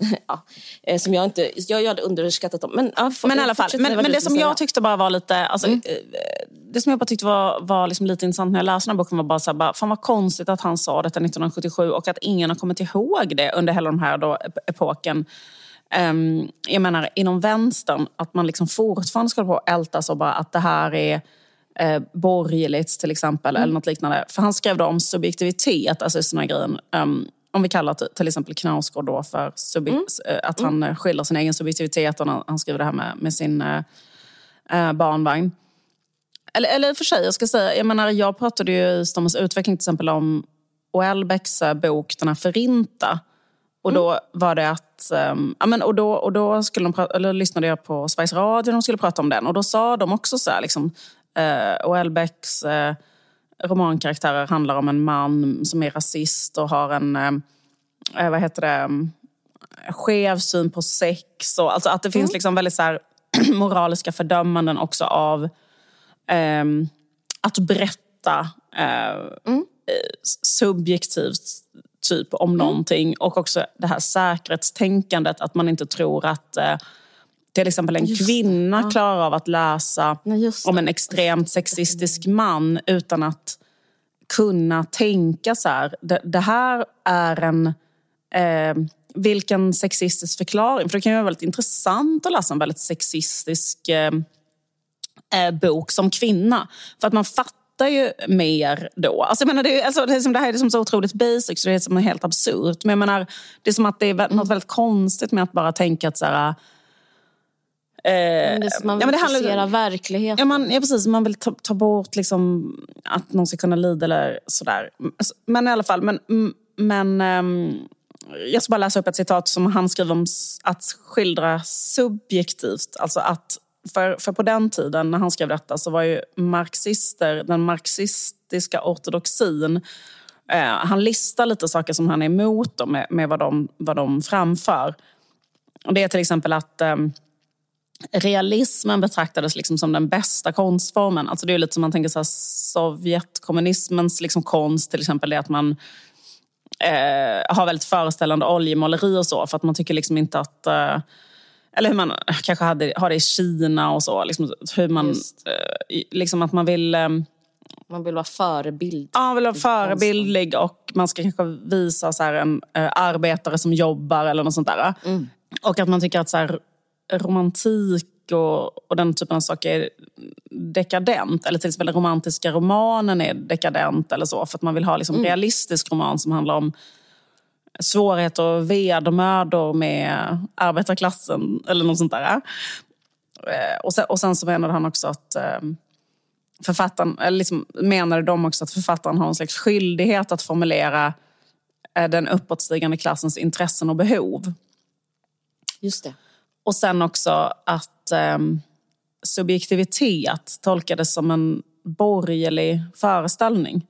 ja, eh, som jag inte, jag, hade underskattat dem. Men, ja, men i alla fall, men, men det som jag tyckte bara var lite, alltså, mm. Eh, det som jag bara tyckte var, var liksom lite intressant när jag läste den här boken var bara så här, bara, fan vad konstigt att han sa detta 1977 och att ingen har kommit ihåg det under hela den här då, epoken. Um, jag menar inom vänstern, att man liksom fortfarande ska på ältas och bara att det här är eh, borgerligt till exempel, mm. eller något liknande. För han skrev då om subjektivitet, alltså här grejen. Um, om vi kallar till exempel Knausgård då för mm. Eh, att han mm. skildrar sin egen subjektivitet och han, skriver det här med, med sin uh, barnvagn. Eller, eller för sig, jag ska säga, jag menar jag pratade ju i Stommens utveckling till exempel om Welbecks bok, den här Förinta. Och då mm. var det att, ja, men, och då, och då skulle de prata, eller lyssnade jag på Sveriges Radio, de skulle prata om den. Och då sa de också så här, liksom, uh, Welbecks uh, romankaraktärer handlar om en man som är rasist och har en, uh, vad heter det, um, skev syn på sex. Och, alltså att det finns mm. liksom väldigt så här, moraliska fördömanden också av um, att berätta mm. subjektivt typ om mm. någonting. Och också det här säkerhetstänkandet, att man inte tror att eh, till exempel en just kvinna ja. klarar av att läsa Nej, om en extremt sexistisk man utan att kunna tänka så här, det, det här är en... Eh, vilken sexistisk förklaring. För det kan ju vara väldigt intressant att läsa en väldigt sexistisk eh, eh bok som kvinna. För att man fattar ju mer då. Alltså, jag menar, det, alltså, det, är som, det här är liksom så otroligt basic så det är som helt absurt. Men jag menar, det är som att det är något väldigt konstigt med att bara tänka att så här, Eh, man vill ja, verkligheten. Ja, man, ja, precis. Man vill ta, ta, bort liksom, att någon ska kunna lida eller sådär. Men i alla fall, men, men um, jag ska bara läsa upp ett citat som han skriver om att skildra subjektivt. Alltså att för, för på den tiden när han skrev detta så var ju marxister, den marxistiska ortodoxin eh, han listar lite saker som han är emot med, med vad, de, vad de framför. Och det är till exempel att eh, realismen betraktades liksom som den bästa konstformen. Alltså det är lite som man tänker så här, Sovjetkommunismens liksom konst, till exempel det att man eh, har väldigt föreställande oljemåleri och så, för att man tycker liksom inte att eh, eller hur man kanske hade, har det i Kina och så. Liksom, hur man, eh, liksom att man vill... Ehm, man vill vara förebild. Ja, man vill vara förebildlig och man ska kanske visa så en äh, arbetare som jobbar eller något sånt där. Mm. Och att man tycker att så här, romantik och, och den typen av saker är dekadent. Eller till exempel den romantiska romanen är dekadent eller så. För att man vill ha liksom, mm. realistisk roman som handlar om svårigheter och vedermödor med arbetarklassen eller något sånt där. Eh, och sen, och sen så menade han också att eh, författaren, eller liksom menade de också att författaren har en slags skyldighet att formulera eh, den uppåtstigande klassens intressen och behov. Just det. Och sen också att eh, subjektivitet tolkades som en borgerlig föreställning.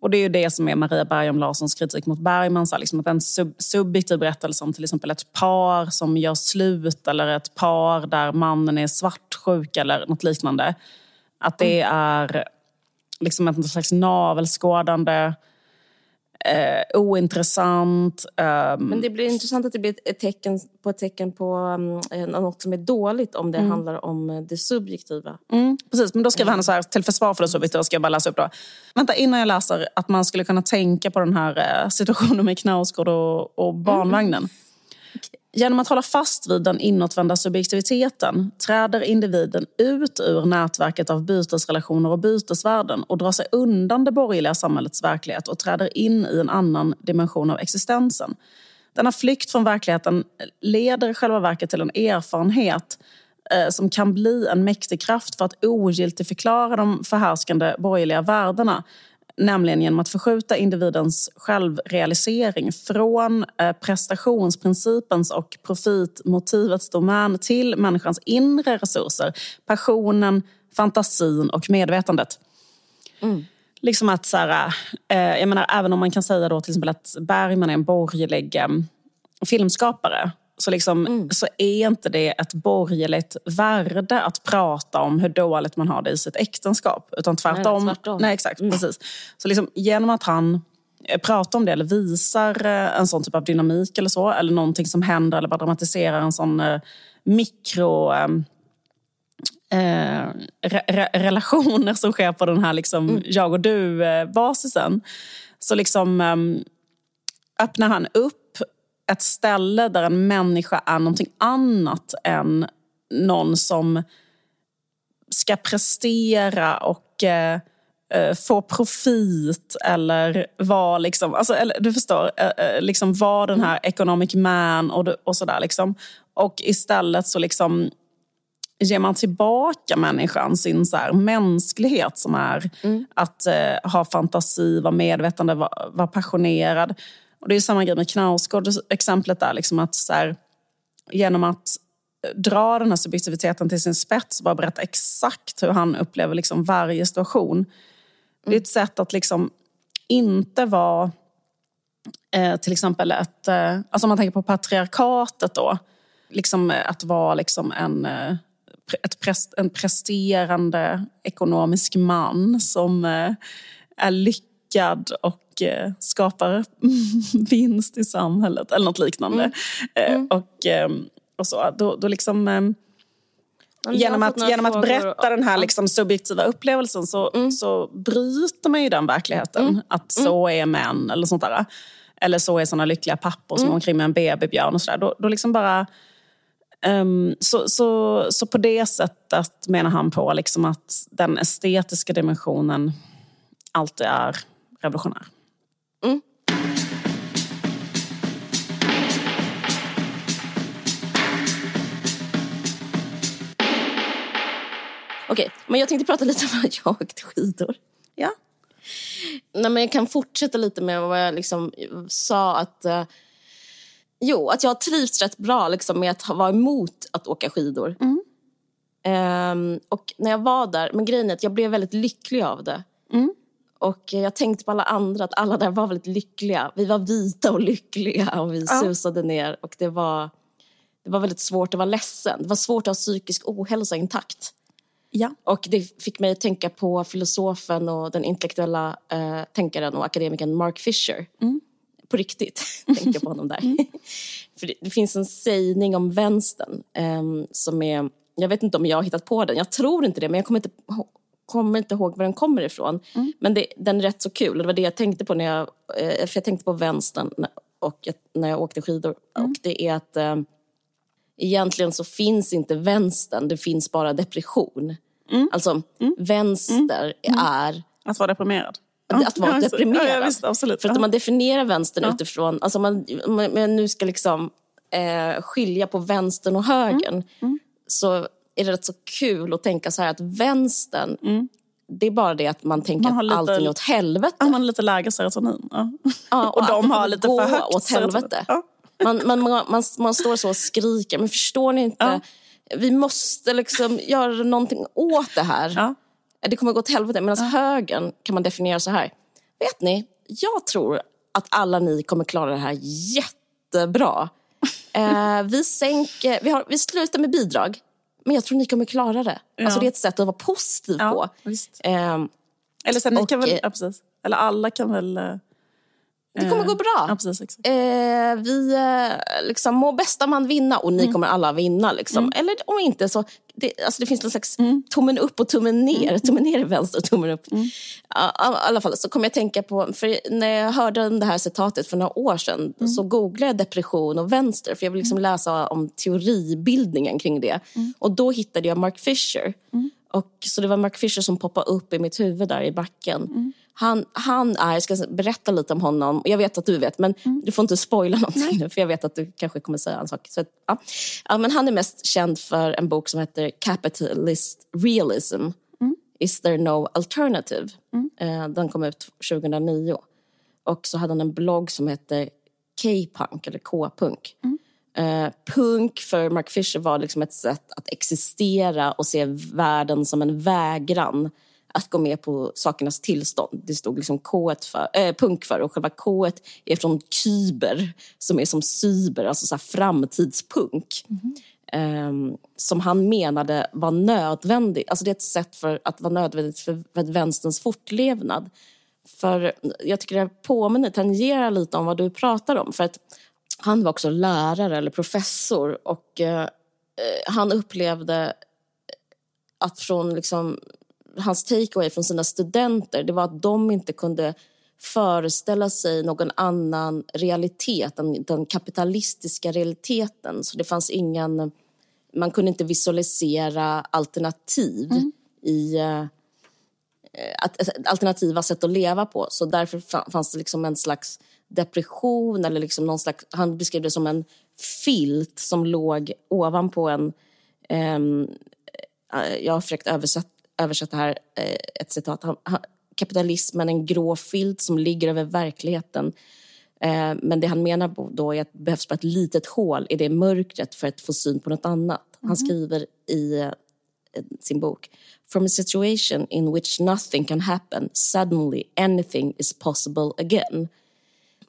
Och det är ju det som är Maria Bergom Larssons kritik mot Bergman. Så liksom att en sub subjektiv berättelse om till exempel ett par som gör slut eller ett par där mannen är svartsjuk eller något liknande. Att det mm. är liksom ett slags navelskådande eh, ointressant. Um... Men det blir intressant att det blir ett tecken på ett tecken på um, något som är dåligt om det mm. handlar om eh, det subjektiva. Mm, precis, men då skriver han så här, till försvar för det subjektiva ska jag bara läsa upp då. Vänta, innan jag läser att man skulle kunna tänka på den här eh, situationen med Knausgård och, och barnvagnen. Mm. Genom att hålla fast vid den inåtvända subjektiviteten träder individen ut ur nätverket av bytesrelationer och bytesvärden och drar sig undan det borgerliga samhällets verklighet och träder in i en annan dimension av existensen. Denna flykt från verkligheten leder i själva verket till en erfarenhet eh, som kan bli en mäktig kraft för att ogiltigförklara de förhärskande borgerliga värdena nämligen genom att förskjuta individens självrealisering från eh, prestationsprincipens och profitmotivets domän till människans inre resurser, passionen, fantasin och medvetandet. Mm. Liksom att så här, eh, jag menar, även om man kan säga då till exempel att Bergman är en borgerlig eh, filmskapare så, liksom, Mm. så är inte det ett borgerligt värde att prata om hur dåligt man har det i sitt äktenskap. Utan tvärtom. Nej, tvärtom. Nej, exakt, precis. Så liksom, genom att han eh, pratar om det eller visar eh, en sån typ av dynamik eller så, eller någonting som händer eller bara dramatiserar en sån eh, mikro... Eh, eh, re, re, relationer som sker på den här liksom, jag och du-basisen. Så liksom eh, öppnar han upp ett ställe där en människa är någonting annat än någon som ska prestera och eh, eh, få profit eller vara liksom, alltså, eller, du förstår, eh, eh, liksom vara den här economic man och, och sådär. Liksom. Och istället så liksom ger man tillbaka människan sin så här, mänsklighet som är att eh, ha fantasi, vara medvetande, vara, vara passionerad. Och det är samma grej med Knausgård, exemplet där, liksom att så här, genom att dra den här subjektiviteten till sin spets och bara berätta exakt hur han upplever liksom varje situation. Det är ett sätt att liksom inte vara eh, till exempel ett... Eh, alltså om man tänker på patriarkatet då. Liksom att vara liksom en, eh, ett pres, en presterande ekonomisk man som eh, är lyckad och eh, skapar vinst i samhället eller något liknande. Eh, och, eh, och så, då, då liksom... Eh, jag genom att, genom att berätta den här liksom subjektiva upplevelsen så, så bryter man ju den verkligheten. Att så är män eller sånt där. Eller så är såna lyckliga pappor som går omkring med en babybjörn och sådär. Då, då liksom bara... ehm, så, så, så på det sättet menar han på liksom att den estetiska dimensionen alltid är revolutionär. Okej, men jag tänkte prata lite om att jag åkte skidor. Ja. Nej, men jag kan fortsätta lite med vad jag liksom sa. att eh, Jo, att jag har trivts rätt bra liksom, med att vara emot att åka skidor. Ehm, och när jag var där, men grejen är att jag blev väldigt lycklig av det. Och jag tänkte på alla andra, att alla där var väldigt lyckliga. Vi var vita och lyckliga och vi susade ner. Och det var, det var väldigt svårt att vara ledsen. Det var svårt att ha psykisk ohälsa intakt. Ja. Och det fick mig att tänka på filosofen och den intellektuella eh, tänkaren och akademikern Mark Fisher. På riktigt tänkte jag på honom där. För det, det finns en sägning om vänstern ehm, som är, jag vet inte om jag har hittat på den, jag tror inte det, men jag kommer inte, kommer inte ihåg var den kommer ifrån. Men det, den är rätt så kul det var det jag tänkte på när jag, eh, för jag tänkte på vänstern och när jag åkte skidor. Och det är att ehm, egentligen så finns inte vänstern, det finns bara depression. Alltså, vänster är Att vara deprimerad. att vara Ja, deprimerad. Ja, visst, absolut. För att om man definierar vänstern utifrån, alltså man, man, man nu ska liksom eh, skilja på vänstern och högern, Mm. så är det rätt så kul att tänka så här att vänstern, det är bara det att man tänker Mm. Man har att lite- allting är åt helvete. Ja, man har lite lägre serotonin. Ja. Ja, och att det de har lite för högt åt helvete. Ja. Man, man, man, man, står så och skriker, men förstår ni inte? Vi måste liksom göra någonting åt det här. Ja. Det kommer gå åt helvete. Medan högern kan man definiera så här. Vet ni, jag tror att alla ni kommer klara det här jättebra. Eh, vi, sänker, vi, har, vi slutar med bidrag, men jag tror ni kommer klara det. Alltså det är ett sätt att vara positiv Ja, på. Eh, Eller sen, ni Och, kan väl, eh, ja, precis. Eller alla kan väl... eh, det kommer gå bra. Ja, precis. Eh, vi eh, liksom, må bästa man vinna och Mm. ni kommer alla vinna. Liksom. Eller om inte så, det, alltså, det finns någon slags Mm. tummen upp och tummen ner. Tummen ner är vänster och tummen upp. Ja, I alla fall så kom jag tänka på, för när jag hörde det här citatet för några år sedan Mm. så googlade jag depression och vänster för jag vill liksom läsa om teoribildningen kring det. Mm. Och då hittade jag Mark Fisher. Och, så det var Mark Fisher som poppade upp i mitt huvud där i backen. Mm. Han, han är, jag ska berätta lite om honom, jag vet att du vet men Mm. du får inte spoila någonting nu för jag vet att du kanske kommer säga en sak. Så, ja. Ja, men han är mest känd för en bok som heter Capitalist Realism. Mm. Is there no alternative? Eh, den kom ut 2009. Och så hade han en blogg som heter K-punk eller K-punk. Eh, punk för Mark Fisher var liksom ett sätt att existera och se världen som en vägran att gå med på sakernas tillstånd. Det stod liksom K för, äh, punk för och själva K är från kyber som är som cyber, alltså så framtidspunk. Mm. Um, som han menade var nödvändigt. Alltså det är ett sätt för att vara nödvändigt för, för vänsterns fortlevnad. För jag tycker det påminner, tangerar lite om vad du pratar om. För att han var också lärare eller professor och uh, han upplevde att från liksom hans takeaway från sina studenter det var att de inte kunde föreställa sig någon annan realitet än den kapitalistiska realiteten. Så det fanns ingen... Man kunde inte visualisera alternativ mm. i uh, alternativa sätt att leva på. Så därför fanns det liksom en slags depression eller liksom någon slags... Han beskrev det som en filt som låg ovanpå en... Um, jag har försökt översätta översätta här eh, ett citat. Kapitalismen en grå filt som ligger över verkligheten. Eh, men det han menar då är att det behövs bara ett litet hål i det mörkret för att få syn på något annat. Han mhm. skriver i eh, sin bok From a situation in which nothing can happen, suddenly anything is possible again.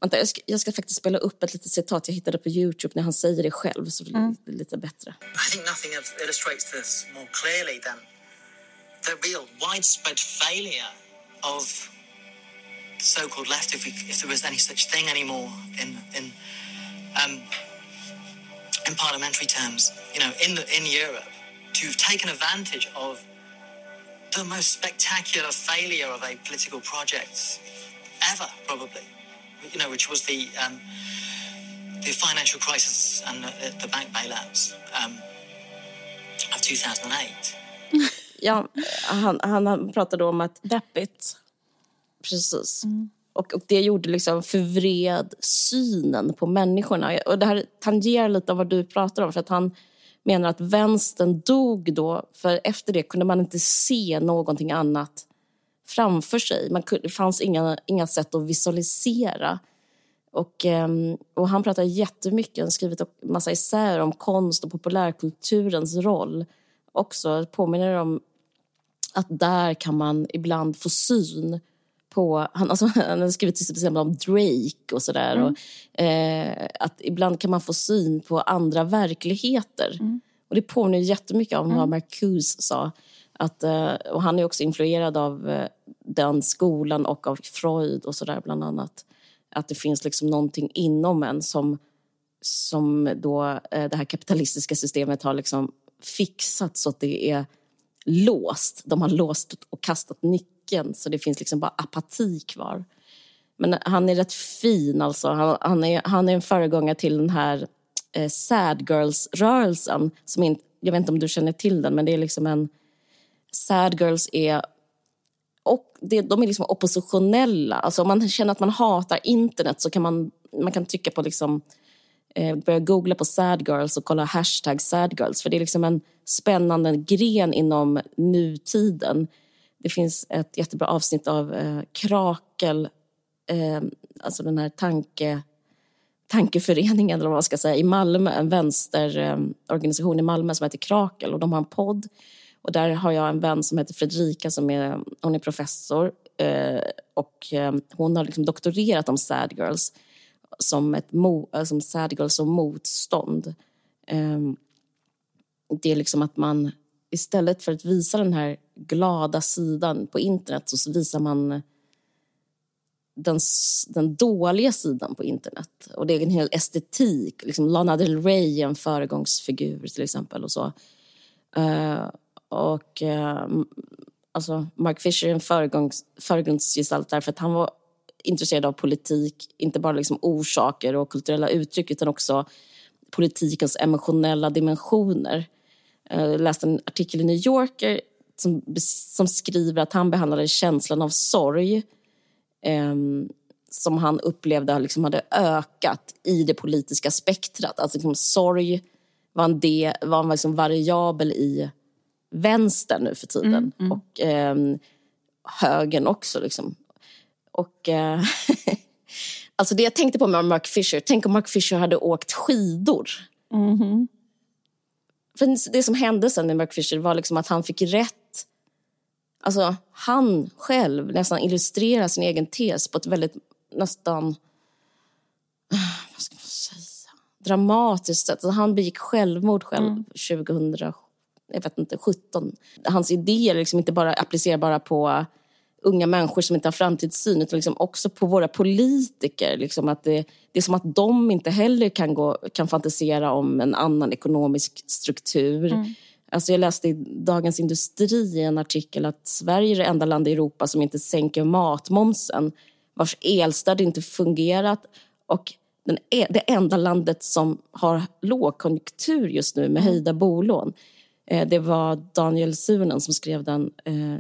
Vänta, jag, ska, jag ska faktiskt spela upp ett litet citat jag hittade på Youtube när han säger det själv så det mm. blir lite bättre. I think nothing illustrates this more clearly than the real widespread failure of so-called left, if, we, if there was any such thing anymore in in um, in parliamentary terms, you know, in the, in Europe, to have taken advantage of the most spectacular failure of a political project ever, probably, you know, which was the um, the financial crisis and the, the bank bailouts um, of 2008. ja, han, han pratade om att... Deppigt. Precis. Mm. Och, och det gjorde liksom förvred synen på människorna. Och det här tangerar lite av vad du pratar om. För att han menar att vänstern dog då. För efter det kunde man inte se någonting annat framför sig. Man kunde, det fanns inga, inga sätt att visualisera. Och, ehm, och han pratar jättemycket, han skrivit en massa essäer om konst och populärkulturens roll. Också påminner om att där kan man ibland få syn på... Han, alltså, han har skrivit till exempel om Drake och sådär. Mm. eh, att ibland kan man få syn på andra verkligheter. Mm. Och det påminner jättemycket om mm. vad Marcuse sa. Att, eh, och han är också influerad av eh, den skolan och av Freud och sådär bland annat. Att det finns liksom någonting inom en som, som då eh, det här kapitalistiska systemet har liksom fixat så att det är låst. De har låst och kastat nyckeln så det finns liksom bara apati kvar. Men han är rätt fin alltså. Han, han är, han är en föregångare till den här eh, Sad Girls-rörelsen. Som in, jag vet inte om du känner till den, men det är liksom en... Sad Girls är... Och det, de är liksom oppositionella. Alltså om man känner att man hatar internet så kan man, man kan trycka på liksom eh, börja googla på sad girls och kolla hashtag sad girls. För det är liksom en spännande gren inom nutiden. Det finns ett jättebra avsnitt av eh, Krakel, eh, alltså den här tanke, tankeföreningen eller vad man ska säga, i Malmö, en vänsterorganisation eh, i Malmö som heter Krakel och de har en podd. Och där har jag en vän som heter Fredrika som är, hon är professor eh, och eh, hon har liksom doktorerat om sad girls som, ett mo, eh, som sad girl som motstånd. Um, det är liksom att man istället för att visa den här glada sidan på internet så visar man den, den dåliga sidan på internet. Och det är en hel estetik. Liksom Lana Del Rey är en föregångsfigur till exempel. och så. Uh, och uh, alltså Mark Fisher är en föregångs, föregångsgestalt därför att han var intresserad av politik, inte bara liksom orsaker och kulturella uttryck utan också politikens emotionella dimensioner. Jag läste en artikel i New Yorker som, som skriver att han behandlade känslan av sorg eh, som han upplevde liksom hade ökat i det politiska spektrat. Alltså liksom, sorg var en, del, var en liksom variabel i vänstern nu för tiden. Mm, mm. Och eh, högern också. Liksom. Och, eh, alltså det jag tänkte på med Mark Fisher, tänk om Mark Fisher hade åkt skidor. För det som hände sen med Mark Fisher var liksom att han fick rätt. Alltså, han själv nästan illustrerar sin egen tes på ett väldigt nästan... Vad ska man säga? Dramatiskt sätt. Alltså, han begick självmord själv 2000, jag vet inte, 17. Hans idéer är liksom inte bara applicerbara på unga människor som inte har framtidssyn utan liksom också på våra politiker. Liksom att det, det är som att de inte heller kan, gå, kan fantisera om en annan ekonomisk struktur. Mm. Alltså jag läste i Dagens Industri i en artikel att Sverige är det enda land i Europa som inte sänker matmomsen vars elstöd inte fungerat och den, e, det enda landet som har lågkonjunktur just nu med höjda bolån. Eh, det var Daniel Sunen som skrev den eh,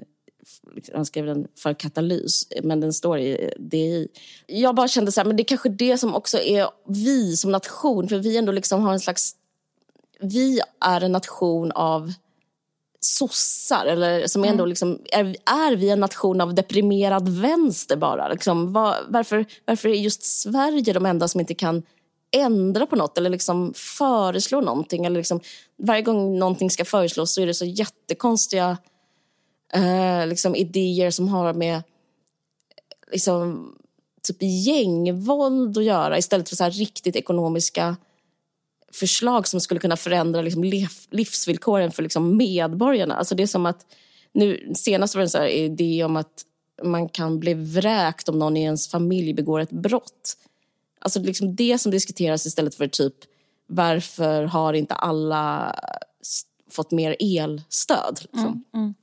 han skrev den för Katalys, men den står i DI. Jag bara kände så här, men det är kanske det som också är vi som nation, för vi ändå liksom har en slags... Vi är en nation av sossar, eller som ändå mm. liksom, är, är vi en nation av deprimerad vänster bara? Liksom, var, varför, varför är just Sverige de enda som inte kan ändra på något eller liksom föreslå någonting? Eller liksom, varje gång någonting ska föreslås så är det så jättekonstiga eh, liksom idéer som har med liksom, typ gängvåld att göra istället för så riktigt ekonomiska förslag som skulle kunna förändra liksom, livsvillkoren för liksom, medborgarna. Alltså, det är som att nu, senast var det en så idé om att man kan bli vräkt om någon i ens familj begår ett brott. Alltså liksom det som diskuteras istället för typ varför har inte alla fått mer elstöd? Liksom. Mm, mm.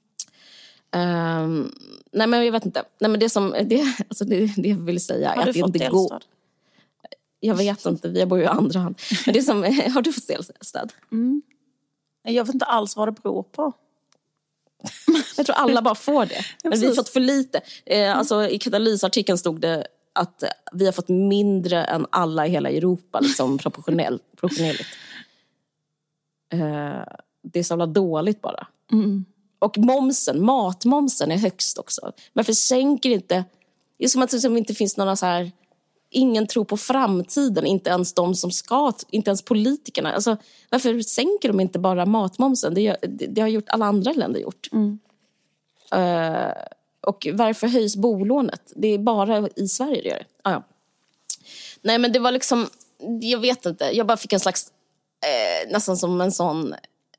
Um, nej men jag vet inte. Nej, men det, som, det, alltså det, det jag vill säga är att det inte går. Jag vet inte, vi bor ju i andra hand. Men det som, har du fått elstöd? Mm. Jag vet inte alls vad det beror på. jag tror alla bara får det. Men vi har fått för lite. Eh, alltså, I katalysartikeln stod det att vi har fått mindre än alla i hela Europa, liksom, proportionellt. proportionellt. Eh, det är så jävla dåligt bara. Mm. Och momsen, matmomsen är högst också. Varför sänker inte... Det är som att det liksom inte finns några så här... Ingen tror på framtiden, inte ens de som ska, inte ens politikerna. Alltså, varför sänker de inte bara matmomsen? Det, det, det har gjort alla andra länder gjort. Mm. Uh, och varför höjs bolånet? Det är bara i Sverige det gör det. Ah, ja. Nej men det var liksom, jag vet inte, jag bara fick en slags, eh, nästan som en sån,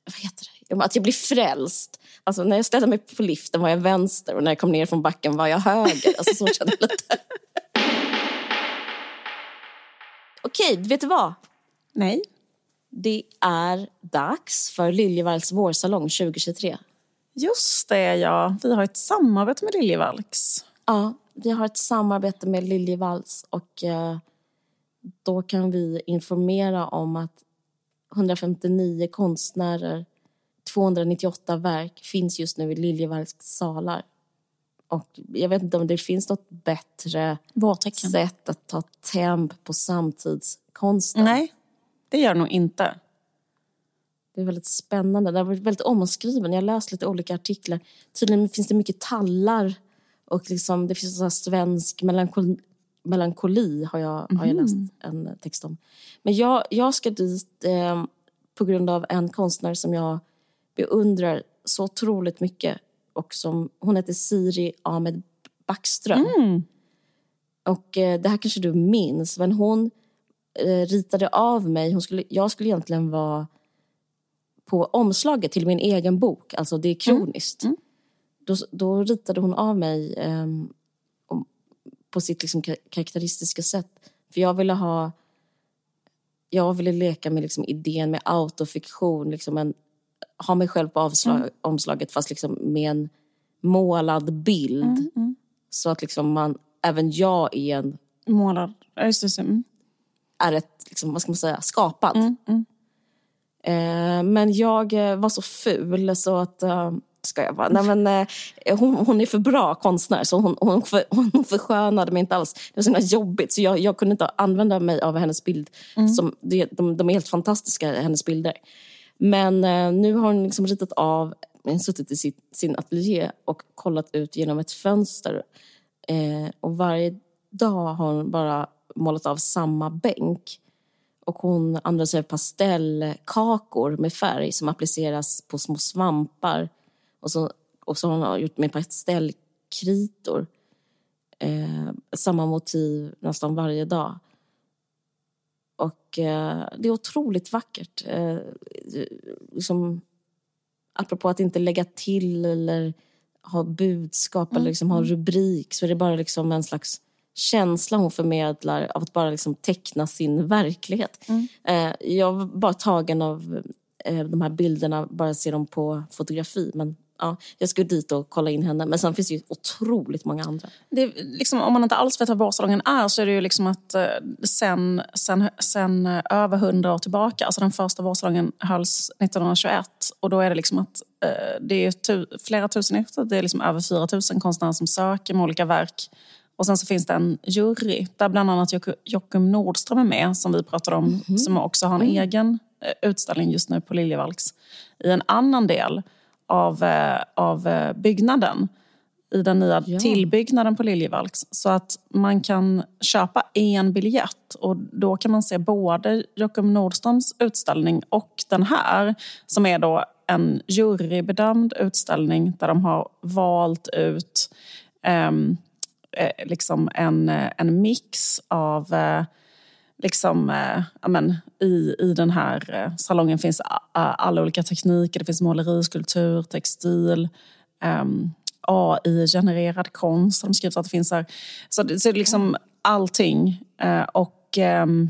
vad heter det, att jag blir frälst Alltså när jag ställde mig på liften var jag vänster och när jag kom ner från backen var jag höger. Alltså så kände jag lite. Okej, vet du vad? Nej. Det är dags för Liljevalchs vårsalong 2023. Just det, ja. Vi har ett samarbete med Liljevalchs. Ja, vi har ett samarbete med Liljevalchs och eh, då kan vi informera om att 159 konstnärer 298 verk finns just nu i Liljevalchs salar. Och jag vet inte om det finns något bättre Vårtecken. sätt att ta temp på samtidskonsten. Nej, det gör nog inte. Det är väldigt spännande. Det har varit väldigt omskriven. Jag har läst lite olika artiklar. Tydligen finns det mycket tallar och liksom, det finns så svensk melankoli, melankoli har jag, mm. har jag mhm. läst en text om. Men jag, jag ska dit eh, på grund av en konstnär som jag beundrar så otroligt mycket. Och som, hon heter Siri Ahmed Backström. Mm. Och eh, det här kanske du minns, men hon eh, ritade av mig. Hon skulle, jag skulle egentligen vara på omslaget till min egen bok, alltså det är kroniskt. Mm. Mm. Då, då ritade hon av mig eh, på sitt liksom, karaktäristiska sätt. För jag ville ha jag ville leka med liksom idén med autofiktion, liksom en ha mig själv på avslag, mm. omslaget fast liksom med en målad bild. Mm, mm. Så att liksom man, även jag är en... Målad, just det. Mm. Är ett, liksom, vad ska man säga, skapad. Mm, mm. Eh, men jag eh, var så ful så att... Eh, ska jag bara. Nej, men, eh, hon, hon är för bra konstnär så hon, hon, för, hon förskönade mig inte alls. Det var så jobbigt så jag, jag kunde inte använda mig av hennes bild. Mm. Som, de, de, de är helt fantastiska, hennes bilder. Men eh, nu har hon liksom ritat av, eh, suttit i sitt, sin ateljé och kollat ut genom ett fönster. Eh, och varje dag har hon bara målat av samma bänk. och hon använder sig av pastellkakor med färg som appliceras på små svampar. Och så, och så har hon gjort med pastellkritor. Eh, samma motiv nästan varje dag. Och eh, det är otroligt vackert. Eh, liksom, apropå att inte lägga till eller ha budskap mm. eller liksom ha en rubrik så är det bara liksom en slags känsla hon förmedlar av att bara liksom teckna sin verklighet. Mm. Eh, jag var bara tagen av eh, de här bilderna, bara se dem på fotografi. Men ja, jag ska dit och kolla in henne. Men sen finns det ju otroligt många andra. Liksom, om man inte alls vet vad vårsalongen är så är det ju liksom att eh, sen, sen, sen eh, över hundra år tillbaka, alltså den första vårsalongen hölls 1921 och då är det liksom att eh, det är tu, flera tusen efter, det är liksom över 4 000 konstnärer som söker med olika verk. Och sen så finns det en jury där bland annat Jockum Nordström är med som vi pratade om, mm -hmm. som också har en mm. egen utställning just nu på Liljevalchs i en annan del av, eh, av eh, byggnaden i den nya ja. tillbyggnaden på Liljevalchs. Så att man kan köpa en biljett och då kan man se både Jockum Nordströms utställning och den här som är då en jurybedömd utställning där de har valt ut um, liksom en, en mix av uh, liksom, eh, amen, i, i den här eh, salongen finns alla olika tekniker. Det finns måleri, skulptur, textil, eh, AI-genererad konst. De skrivit att det finns här. Så det, så det är liksom allting. Eh, och ehm, eh,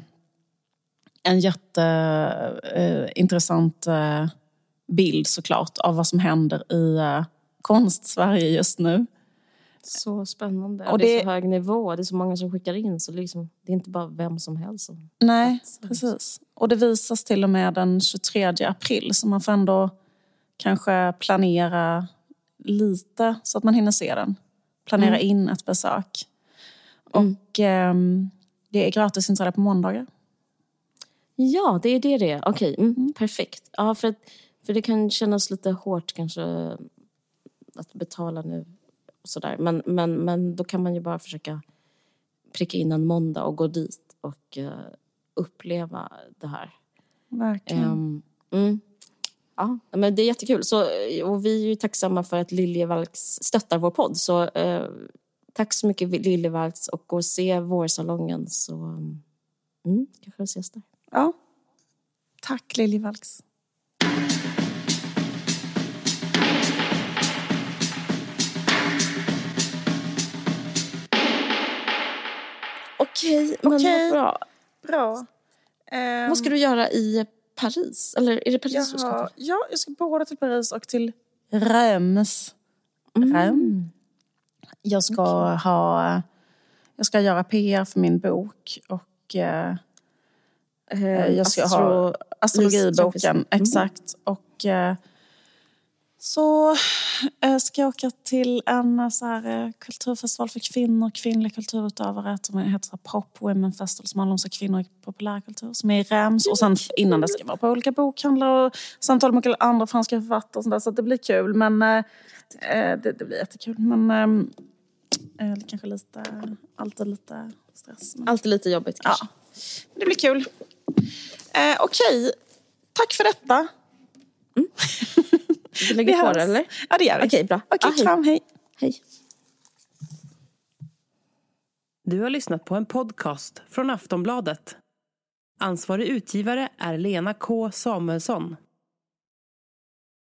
en jätteintressant eh, eh, bild såklart av vad som händer i eh, konst-Sverige just nu. Så spännande. Och det, det, är så hög nivå. Det är så många som skickar in. Så liksom, det är inte bara vem som helst som Nej, precis. Och det visas till och med den 23 april. Så man får ändå kanske planera lite så att man hinner se den. Planera mm. in ett besök. Mm. Och eh, det är gratis inträde på måndagar. Ja, det är det det är. Okej, mm, mm. perfekt. Ja, för, för det kan kännas lite hårt kanske att betala nu sådär. Men, men, men då kan man ju bara försöka pricka in en måndag och gå dit och uh, uppleva det här. Verkligen. Um, mm. Ja, men det är jättekul. Så, och vi är ju tacksamma för att Liljevalchs stöttar vår podd. Så uh, tack så mycket Liljevalchs och gå och se vårsalongen så mm, kanske vi ses där. Ja. Tack Liljevalchs. Okej, men okay. bra. bra. Um, vad ska du göra i Paris? Eller är det Paris jaha, du ska till? Ja, jag ska både till Paris och till Reims. Mm. Jag ska okay. ha... Jag ska göra PR för min bok och eh, eh jag ska Astro, ha astrologiboken. Mm. Exakt. Och eh, så äh, ska jag åka till en eh, så här, äh, kulturfestival för kvinnor, kvinnliga kulturutövare som heter Pop Women Festival som handlar om så kvinnor i populärkultur som är i Rems. Och sen innan det ska jag vara på olika bokhandlar och samtal med andra franska författare och sånt där, så det blir kul. Men äh, det, det, blir jättekul. Men äh, kanske lite, alltid lite stress. Men... Alltid lite jobbigt kanske. Ja, det blir kul. Okej, okay. tack för detta. Mm. Vi lägger vi på det eller? Ja det gör vi. Okej, bra. Okej, ah, kram, hej. Hej. Du har lyssnat på en podcast från Aftonbladet. Ansvarig utgivare är Lena K Samuelsson.